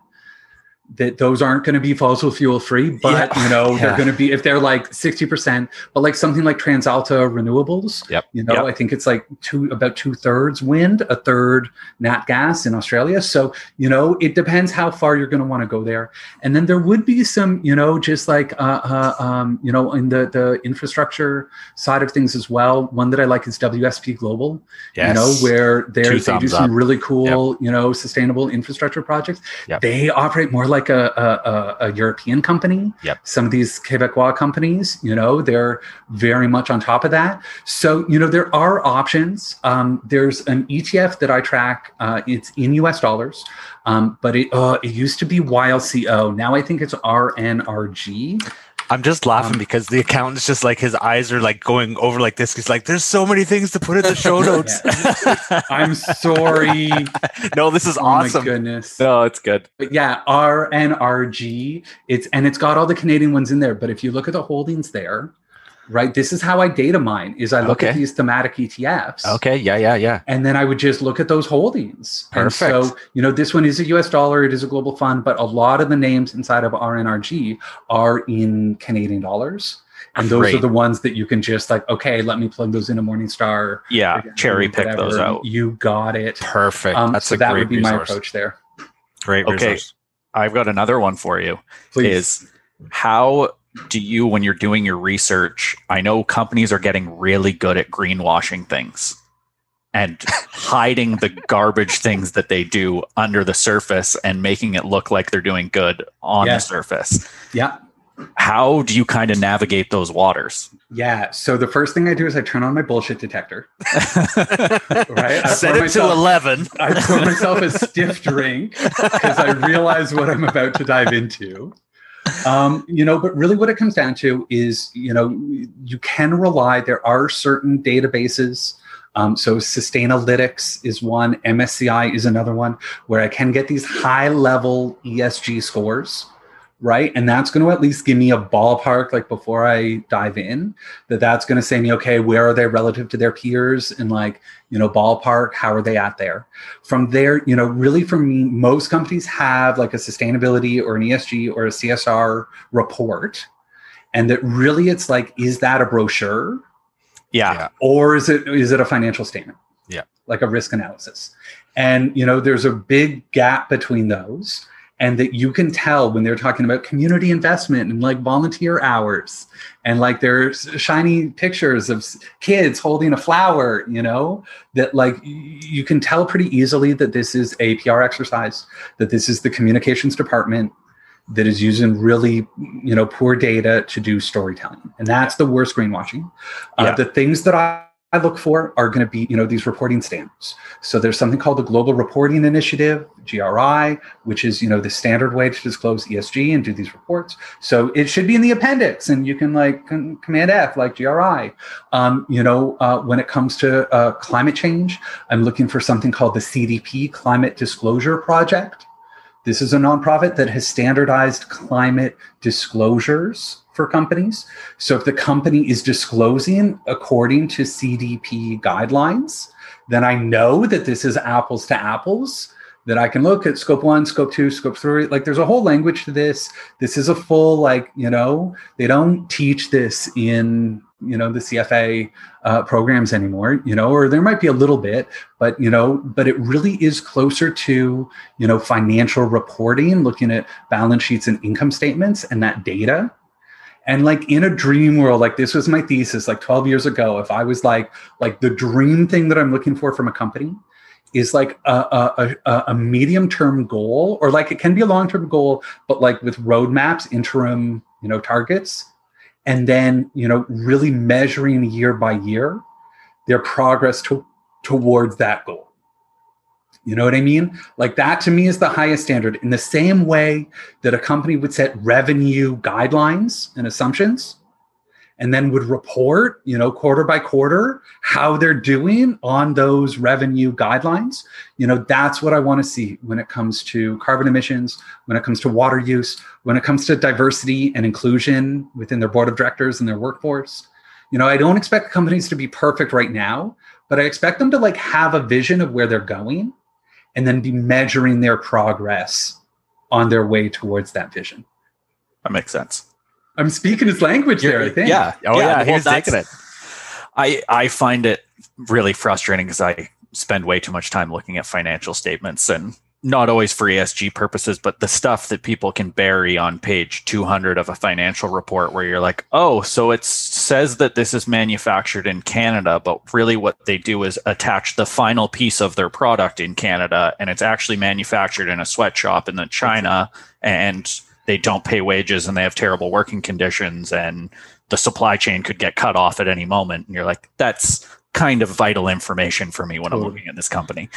That those aren't going to be fossil fuel free, but Yeah. you know Yeah. they're going to be if they're like sixty percent. But like something like TransAlta Renewables, Yep. You know, Yep. I think it's like two about two thirds wind, a third nat gas in Australia. So you know, it depends how far you're going to want to go there. And then there would be some, you know, just like, uh, uh, um, you know, in the the infrastructure side of things as well. One that I like is WSP Global. Yes. You know, where they're, they do some up. really cool, you know, sustainable infrastructure projects. Yep. They operate more like a, a, a, a European company. Yep. Some of these Quebecois companies, you know, they're very much on top of that. So, you know, there are options. Um, there's an ETF that I track. Uh, it's in US dollars, um, but it, uh, it used to be YLCO. Now I think it's RNRG. I'm just laughing Um, because the accountant's just like his eyes are like going over like this. He's like, "There's so many things to put in the show notes." I'm sorry. no, this is awesome. Oh awesome. my goodness. no, it's good. But yeah, RNRG. It's and it's got all the Canadian ones in there. But if you look at the holdings there, right? This is how I data mine is I look Okay. at these thematic ETFs. Okay. Yeah. Yeah. Yeah. And then I would just look at those holdings. Perfect. And so, you know, this one is a US dollar, it is a global fund, but a lot of the names inside of RNRG are in Canadian dollars. And those are the ones that you can just like, okay, let me plug those into Morningstar. Yeah, again, cherry pick whatever, those out. You got it. Perfect. Um, That's so a that great would be resource. my approach there. Great Okay. resource. I've got another one for you. Please. Is how do you, when you're doing your research, I know companies are getting really good at greenwashing things and hiding the garbage things that they do under the surface and making it look like they're doing good on Yeah. the surface. yeah. How do you kind of navigate those waters? Yeah. So the first thing I do is I turn on my bullshit detector. Right? I Set it to 11. I pour myself a stiff drink because I realize what I'm about to dive into. Um, you know, but really what it comes down to is, you know, you can rely, there are certain databases. Um, so Sustainalytics is one, MSCI is another one where I can get these high level ESG scores, right? And that's going to at least give me a ballpark, like before I dive in, that that's going to say me, okay, where are they relative to their peers? And like, you know, ballpark, how are they at there? From there, you know, really for me, most companies have like a sustainability or an ESG or a CSR report. And that really it's like, is that a brochure Yeah. Yeah. or is it is it a financial statement? Yeah. Like a risk analysis. And you know, there's a big gap between those. And that you can tell when they're talking about community investment and like volunteer hours and like there's shiny pictures of kids holding a flower, you know, that like you can tell pretty easily that this is a PR exercise, that this is the communications department that is using really, you know, poor data to do storytelling. And that's the worst greenwashing. Uh, the things that I, I look for are going to be, you know, these reporting standards. So there's something called the Global Reporting Initiative, GRI, which is, you know, the standard way to disclose ESG and do these reports. So it should be in the appendix, and you can like Command F, like GRI. Um, you know, uh, when it comes to uh, climate change, I'm looking for something called the CDP Climate Disclosure Project. This is a nonprofit that has standardized climate disclosures for companies. So if the company is disclosing according to CDP guidelines, then I know that this is apples to apples. That I can look at scope one, scope two, scope three. Like there's a whole language to this. This is a full, like, you know, they don't teach this in, you know, the CFA uh, programs anymore, you know, or there might be a little bit, but, you know, but it really is closer to, you know, financial reporting, looking at balance sheets and income statements and that data. And like in a dream world, like this was my thesis like 12 years ago. If I was like, like the dream thing that I'm looking for from a company is like a, a, a, medium term goal, or like it can be a long term goal, but like with roadmaps, interim, you know, targets, and then, you know, really measuring year by year their progress to, towards that goal. You know what I mean? Like that to me is the highest standard. In the same way that a company would set revenue guidelines and assumptions and then would report, you know, quarter by quarter how they're doing on those revenue guidelines. You know, that's what I want to see when it comes to carbon emissions, when it comes to water use, when it comes to diversity and inclusion within their board of directors and their workforce. You know, I don't expect companies to be perfect right now, but I expect them to like have a vision of where they're going and then be measuring their progress on their way towards that vision. That makes sense. I'm speaking his language there, I think. Yeah. Oh, yeah. well, He's that's- taking it. I I find it really frustrating because I spend way too much time looking at financial statements and not always for ESG purposes, but the stuff that people can bury on page 200 of a financial report where you're like, oh, so it says that this is manufactured in Canada, but really what they do is attach the final piece of their product in Canada and it's actually manufactured in a sweatshop in the China and they don't pay wages and they have terrible working conditions and the supply chain could get cut off at any moment. And you're like, that's kind of vital information for me when I'm looking at this company.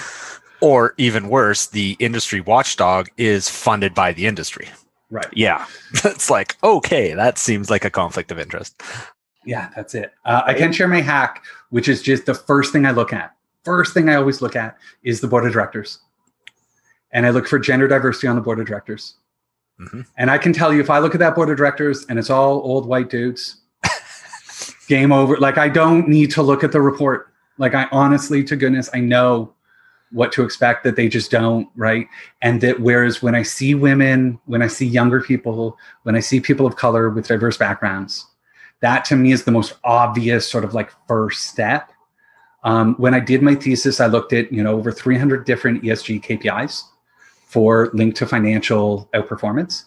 Or even worse, the industry watchdog is funded by the industry. Right. Yeah. it's like, okay, that seems like a conflict of interest. Yeah, that's it. Uh, I can share my hack, which is just the first thing I look at. First thing I always look at is the board of directors. And I look for gender diversity on the board of directors. Mhm. And I can tell you if I look at that board of directors and it's all old white dudes, game over. Like I don't need to look at the report. Like I honestly, to goodness, I know what to expect that they just don't, right? And that whereas when I see women, when I see younger people, when I see people of color with diverse backgrounds, that to me is the most obvious sort of like first step. Um, when I did my thesis, I looked at you know over 300 different ESG KPIs for linked to financial outperformance,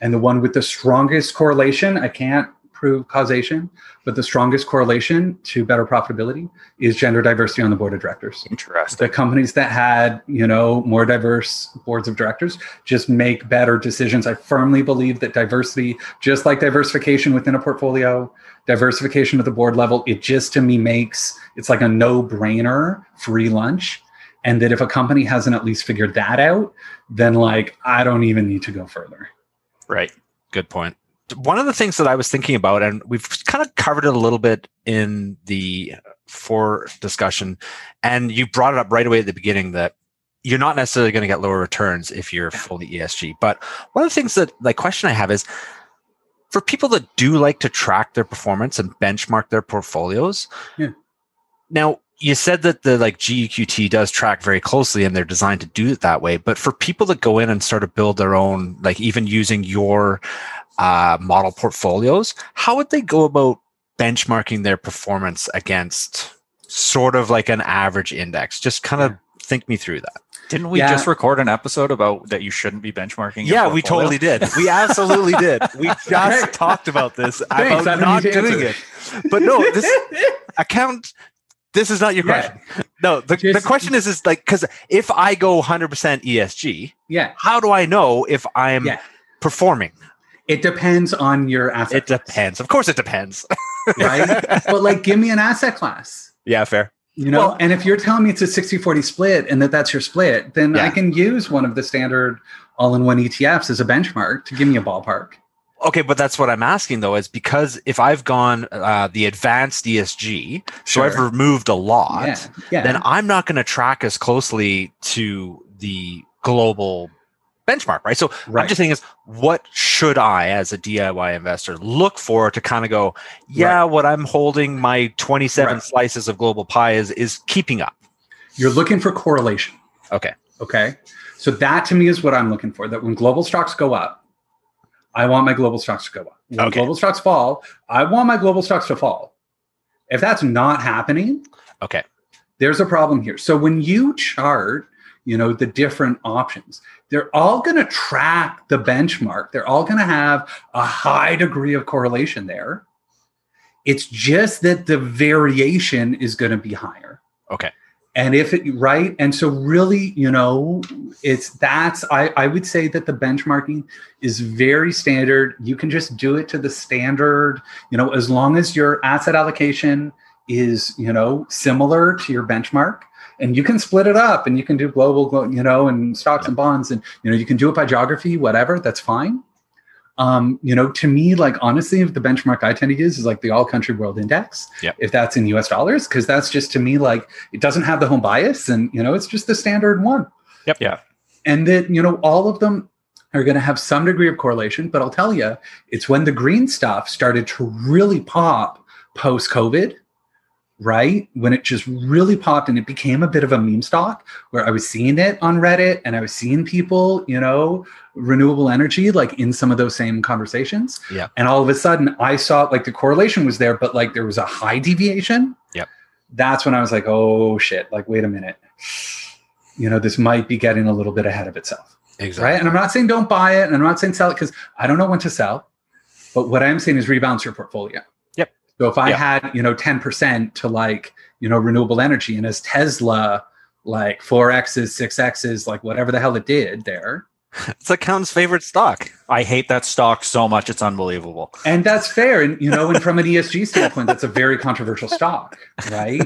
and the one with the strongest correlation, I can't prove causation, but the strongest correlation to better profitability is gender diversity on the board of directors. Interesting. The companies that had, you know, more diverse boards of directors just make better decisions. I firmly believe that diversity, just like diversification within a portfolio, diversification at the board level, it just to me makes it's like a no-brainer free lunch. And that if a company hasn't at least figured that out, then like I don't even need to go further. Right. Good point. One of the things that I was thinking about, and we've kind of covered it a little bit in the for discussion, and you brought it up right away at the beginning that you're not necessarily going to get lower returns if you're fully ESG. But one of the things that the question I have is for people that do like to track their performance and benchmark their portfolios. Yeah. Now, you said that the like GEQT does track very closely and they're designed to do it that way. But for people that go in and start to build their own, like even using your uh, model portfolios, how would they go about benchmarking their performance against sort of like an average index? Just kind of think me through that. Didn't we Yeah. just record an episode about that you shouldn't be benchmarking? Yeah, we totally did. We absolutely did. We just talked about this Thanks, I about don't not doing answer. it. But no, this account. This is not your Yeah. question. No, the, the question is is like because if I go 100% ESG, yeah. how do I know if I'm Yeah. performing? It depends on your asset. It depends. Of course, it depends. right? but like, give me an asset class. yeah, fair. You know, Well- and if you're telling me it's a 60 40 split and that that's your split, then I can use one of the standard all in one ETFs as a benchmark to give me a ballpark. Okay, but that's what I'm asking though, is because if I've gone uh, the advanced ESG, so I've removed a lot, Yeah. Yeah. then I'm not going to track as closely to the global benchmark, right? So I'm just saying is what should I as a DIY investor look for to kind of go, yeah, what I'm holding my 27 Right. slices of global pie is is keeping up. you're looking for correlation. Okay. Okay. So that to me is what I'm looking for. That when global stocks go up, I want my global stocks to go up. When Okay. global stocks fall, I want my global stocks to fall. If that's not happening, Okay. there's a problem here. So when you chart, you know, the different options, they're all going to track the benchmark. They're all going to have a high degree of correlation there. It's just that the variation is going to be higher. Okay. And if it right, and so really, you know, it's that's I, I would say that the benchmarking is very standard. You can just do it to the standard, you know, as long as your asset allocation is, you know, similar to your benchmark. And you can split it up and you can do global, you know, and stocks and bonds, and you know, you can do it by geography, whatever, that's fine. Um, you know, to me, like honestly, if the benchmark I tend to use is like the all country world index, Yep. if that's in US dollars, because that's just to me like it doesn't have the home bias and you know, it's just the standard one. Yep. Yeah. And that, you know, all of them are going to have some degree of correlation, but I'll tell you, it's when the green stuff started to really pop post COVID, right? When it just really popped and it became a bit of a meme stock where I was seeing it on Reddit and I was seeing people, you know, renewable energy like in some of those same conversations. Yeah. And all of a sudden I saw like the correlation was there, but like there was a high deviation. yeah That's when I was like, oh shit, like, wait a minute. You know, this might be getting a little bit ahead of itself Exactly. right? And I'm not saying don't buy it, and I'm not saying sell it because I don't know when to sell. But what I'm saying is rebalance your portfolio. Yep. So if I Yep. had you know 10% to like you know renewable energy, and as Tesla like four X's, six X's, like whatever the hell it did there, It's accountant's favorite stock. I hate that stock so much; it's unbelievable. and that's fair. And you know, and from an ESG standpoint, that's a very controversial stock, right?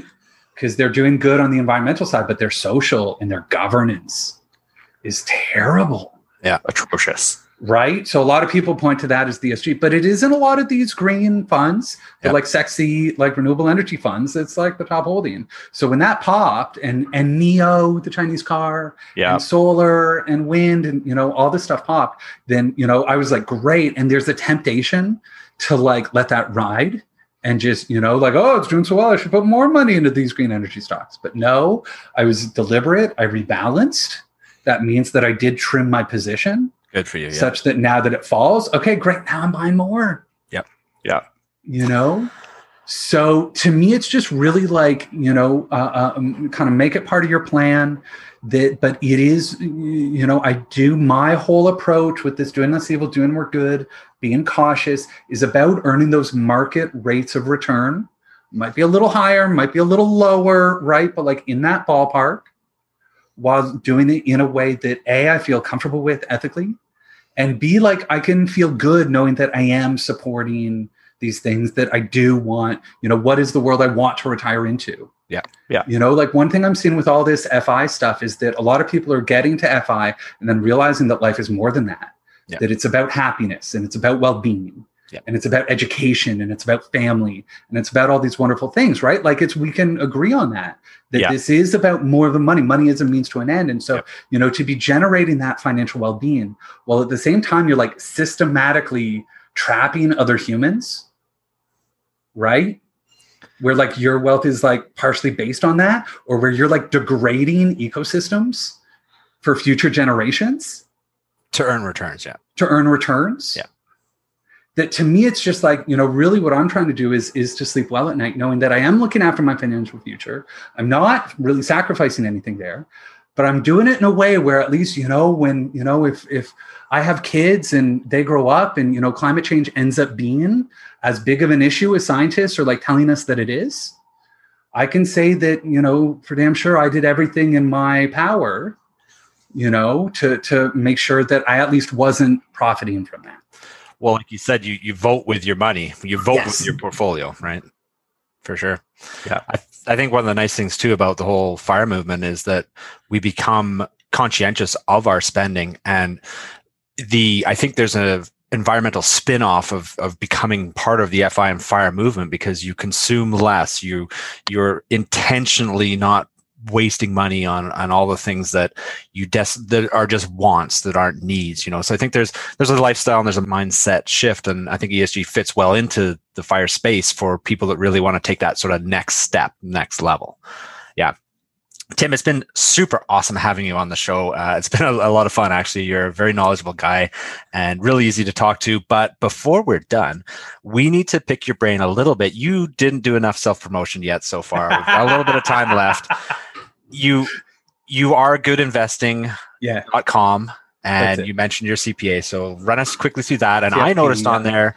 Because they're doing good on the environmental side, but their social and their governance is terrible. Yeah, atrocious. Right? So a lot of people point to that as the ESG, but it isn't a lot of these green funds, Yep. like sexy, like renewable energy funds. It's like the top holding. So when that popped, and and NIO, the Chinese car, Yeah. and solar and wind, and you know all this stuff popped, then you know I was like, great. And there's a temptation to like let that ride and just you know like oh it's doing so well i should put more money into these green energy stocks but no i was deliberate i rebalanced that means that i did trim my position Good for you. Yeah. such that now that it falls okay great now i'm buying more Yep. Yeah. you know so to me it's just really like you know uh, um, kind of make it part of your plan that but it is you know i do my whole approach with this doing less evil doing more good being cautious is about earning those market rates of return might be a little higher might be a little lower right but like in that ballpark while doing it in a way that a i feel comfortable with ethically and be like i can feel good knowing that i am supporting these things that i do want you know what is the world i want to retire into Yeah. Yeah. you know like one thing i'm seeing with all this fi stuff is that a lot of people are getting to fi and then realizing that life is more than that Yeah. that it's about happiness and it's about well-being Yeah. and it's about education and it's about family and it's about all these wonderful things right like it's we can agree on that that Yeah. this is about more than money money is a means to an end and so Yep. you know to be generating that financial well-being while at the same time you're like systematically trapping other humans right where like your wealth is like partially based on that or where you're like degrading ecosystems for future generations to earn returns. Yeah. to earn returns Yeah. That to me it's just like you know really what i'm trying to do is is to sleep well at night knowing that i am looking after my financial future. I'm not really sacrificing anything there but i'm doing it in a way where at least you know when you know if if i have kids and they grow up and you know climate change ends up being as big of an issue as scientists are like telling us that it is i can say that you know for damn sure i did everything in my power you know to to make sure that i at least wasn't profiting from that Well, like you said, you you vote with your money. You vote Yes. with your portfolio, right? For sure. Yeah. I, I think one of the nice things too about the whole fire movement is that we become conscientious of our spending and the I think there's a environmental spin-off of of becoming part of the FI and fire movement because you consume less you you're intentionally not wasting money on on all the things that you des- that are just wants that aren't needs you know? So i think there's there's a lifestyle and there's a mindset shift and i think esg fits well into the fire space for people that really want to take that sort of next step next level. Yeah. Tim it's been super awesome having you on the show. Uh, it's been a, a lot of fun actually. You're a very knowledgeable guy and really easy to talk to but before we're done we need to pick your brain a little bit. You didn't do enough self-promotion yet so far. We've got a little bit of time left you you are good investing yeah com and you mentioned your CPA. So run us quickly through that. And I noticed on yeah. there,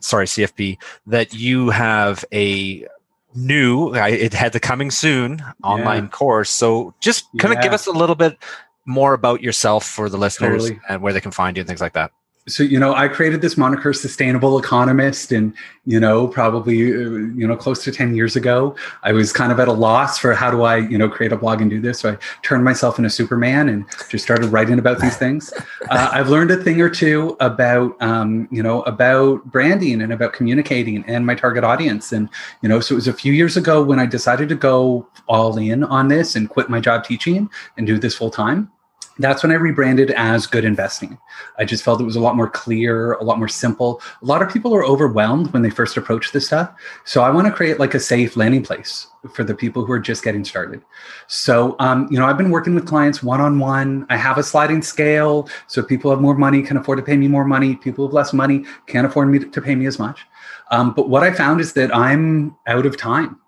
sorry, CFP, that you have a new, it had the coming soon online course. So just kind of give us a little bit more about yourself for the listeners Totally. and where they can find you and things like that. So you know i created this moniker sustainable economist and you know probably uh, you know close to 10 years ago i was kind of at a loss for how do i you know create a blog and do this. So i turned myself into superman and just started writing about these things. Uh, i've learned a thing or two about um, you know about branding and about communicating and my target audience. And you know so it was a few years ago when i decided to go all in on this and quit my job teaching and do this full time that's when I rebranded as Good Investing. I just felt it was a lot more clear, a lot more simple. A lot of people are overwhelmed when they first approach this stuff. So I want to create like a safe landing place for the people who are just getting started. So, um, you know, I've been working with clients one on one. I have a sliding scale. So people have more money can afford to pay me more money. People with less money can't afford me to pay me as much. Um, but what I found is that I'm out of time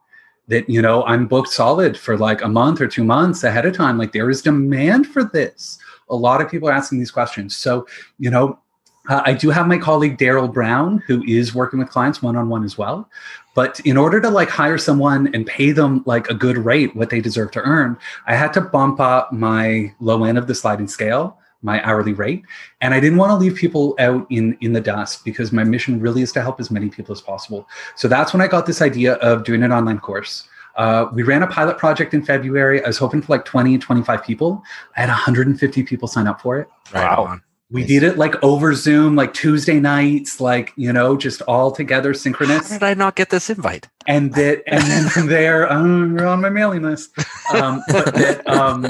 that you know i'm booked solid for like a month or two months ahead of time. Like there is demand for this. A lot of people are asking these questions. So you know uh, i do have my colleague daryl brown who is working with clients one-on-one as well. But in order to like hire someone and pay them like a good rate what they deserve to earn i had to bump up my low end of the sliding scale my hourly rate and i didn't want to leave people out in in the dust because my mission really is to help as many people as possible so that's when I got this idea of doing an online course. Uh, we ran a pilot project in February. I was hoping for like 20, 25 people. I had 150 people sign up for it. Right Wow. on. We Nice. did it like over Zoom, like Tuesday nights, like, you know, just all together How synchronous. did I not get this invite? And that, and then from there, um, you're on my mailing list. Um, but, that, um,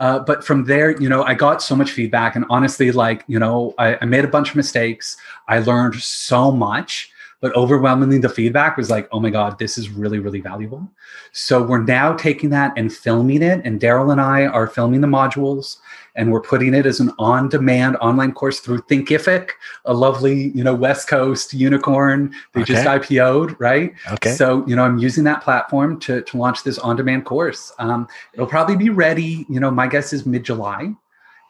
uh, but from there, you know, I got so much feedback. And honestly, like, you know, I, I made a bunch of mistakes. I learned so much but overwhelmingly the feedback was like, oh my God, this is really, really valuable. So we're now taking that and filming it. And Daryl and I are filming the modules and we're putting it as an on-demand online course through Thinkific, a lovely, you know, West Coast unicorn. They just Okay. IPO'd, right? Okay. So, you know, I'm using that platform to, to launch this on-demand course. Um, it'll probably be ready, you know, my guess is mid-July.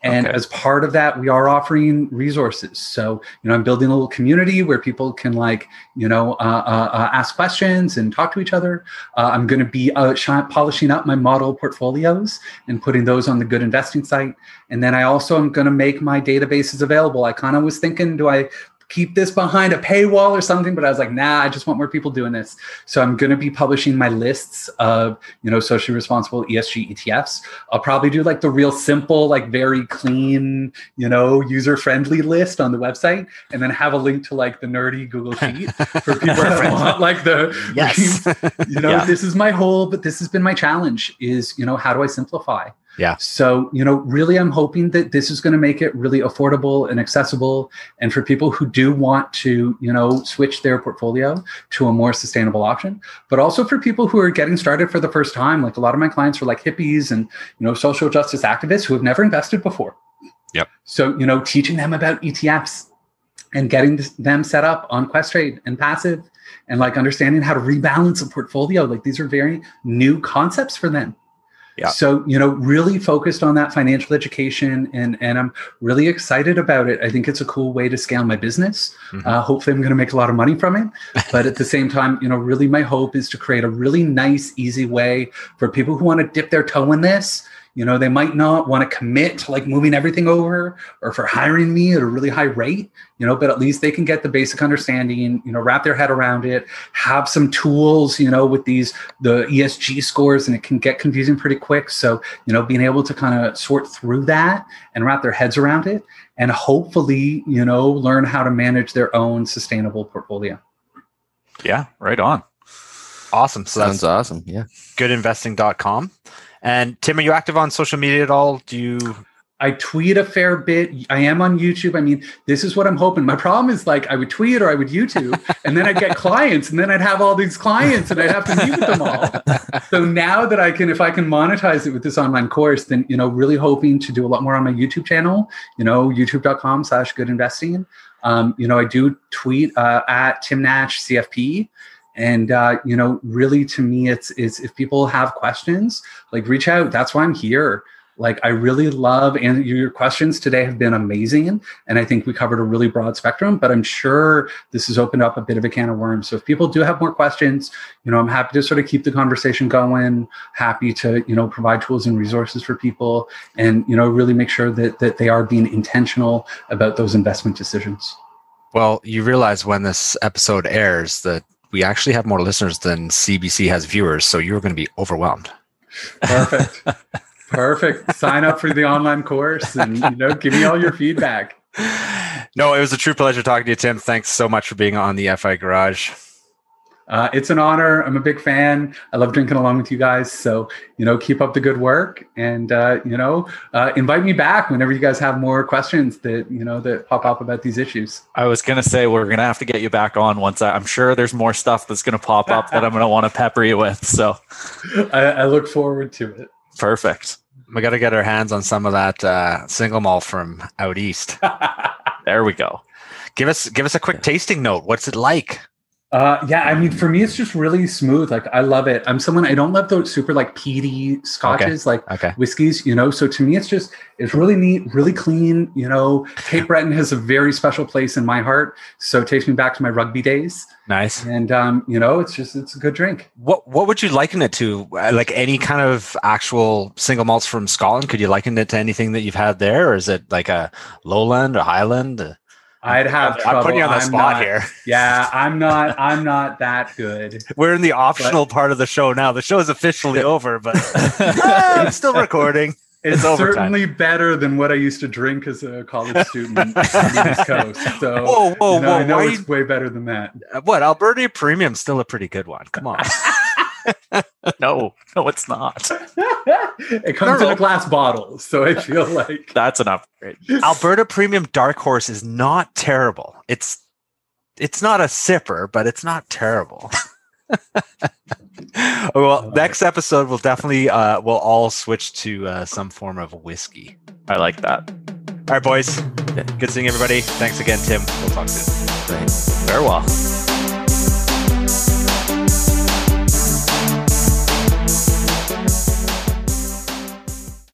And Okay. as part of that, we are offering resources. So, you know, I'm building a little community where people can like, you know, uh, uh, uh, ask questions and talk to each other. Uh, I'm going to be uh, shi- polishing up my model portfolios and putting those on the Good Investing site. And then I also am going to make my databases available. I kind of was thinking, do I keep this behind a paywall or something? But I was like, nah, I just want more people doing this. So I'm going to be publishing my lists of, you know, socially responsible ESG ETFs. I'll probably do like the real simple, like very clean, you know, user friendly list on the website, and then have a link to like the nerdy Google Sheet for people that want like the yes. you know Yeah. this is my whole but this has been my challenge is you know how do i simplify Yeah. so you know really i'm hoping that this is going to make it really affordable and accessible and for people who do want to you know switch their portfolio to a more sustainable option but also for people who are getting started for the first time like a lot of my clients are like hippies and you know social justice activists who have never invested before Yep. so you know teaching them about etfs and getting them set up on Questrade and passive and like understanding how to rebalance a portfolio. Like these are very new concepts for them. Yeah. So, you know, really focused on that financial education and and I'm really excited about it. I think it's a cool way to scale my business. Mhm. Uh, hopefully I'm going to make a lot of money from it. But at the same time, you know, really my hope is to create a really nice, easy way for people who want to dip their toe in this. You know, they might not want to commit to like moving everything over or for hiring me at a really high rate, you know, but at least they can get the basic understanding, you know, wrap their head around it, have some tools, you know, with these the ESG scores and it can get confusing pretty quick. So, you know, being able to kind of sort through that and wrap their heads around it and hopefully, you know, learn how to manage their own sustainable portfolio. Yeah, right on. awesome. So Sounds awesome. Yeah. goodinvesting.com. And Tim, are you active on social media at all? Do you I tweet a fair bit. I am on YouTube. I mean, this is what I'm hoping. My problem is like I would tweet or I would YouTube, and then I'd get clients, and then I'd have all these clients, and I'd have to meet with them all. So now that I can, if I can monetize it with this online course, then you know, really hoping to do a lot more on my YouTube channel. You know, YouTube.com/slash Good Investing. Um, you know, I do tweet uh, at Tim Nash CFP. And uh, you know, really, to me, it's it's if people have questions, like reach out. That's why I'm here. Like i really love and your questions today have been amazing and i think we covered a really broad spectrum but i'm sure this has opened up a bit of a can of worms. So if people do have more questions you know i'm happy to sort of keep the conversation going happy to you know provide tools and resources for people and you know really make sure that that they are being intentional about those investment decisions. Well, you realize when this episode airs that we actually have more listeners than CBC has viewers, so you're going to be overwhelmed. perfect perfect sign up for the online course and you know give me all your feedback No, it was a true pleasure talking to you, Tim. Thanks so much for being on the FI Garage. Uh, it's an honor. I'm a big fan. I love drinking along with you guys. So, you know, keep up the good work and, uh, you know, uh, invite me back whenever you guys have more questions that, you know, that pop up about these issues. I was gonna say we're gonna have to get you back on once. I, I'm sure there's more stuff that's gonna pop up that I'm gonna want to pepper you with. So I, I look forward to it. perfect. We got to get our hands on some of that uh, single malt from out east. There we go. Give us give us a quick tasting note. What's it like? Uh, yeah, I mean, for me, it's just really smooth. Like, I love it. I'm someone I don't love those super like peaty scotches, like Okay. whiskeys. You know, so to me, it's just it's really neat, really clean. You know, Cape Breton has a very special place in my heart, so it takes me back to my rugby days. Nice. And um, you know, it's just it's a good drink. What what would you liken it to? Uh, Like any kind of actual single malts from Scotland? Could you liken it to anything that you've had there, or is it like a lowland or highland? Uh, I'd have I'm trouble. putting you on the I'm spot not- here. Yeah, I'm not. I'm not that good. We're in the optional part of the show now. The show is officially over, but Ah, I'm still recording. It's, It's certainly better than what I used to drink as a college student on the East Coast. So, Whoa, whoa, you know, whoa! I know it's way better than that. what Alberta Premium's still a pretty good one. Come on. No, no, it's not. it comes in a glass bottle, so I feel like That's an upgrade. Alberta Premium Dark Horse is not terrible. It's it's not a sipper, but it's not terrible. well, next episode we'll definitely uh, we'll all switch to uh, some form of whiskey. I like that. All right, boys. Good seeing everybody. Thanks again, Tim. We'll talk soon. Thanks. Farewell.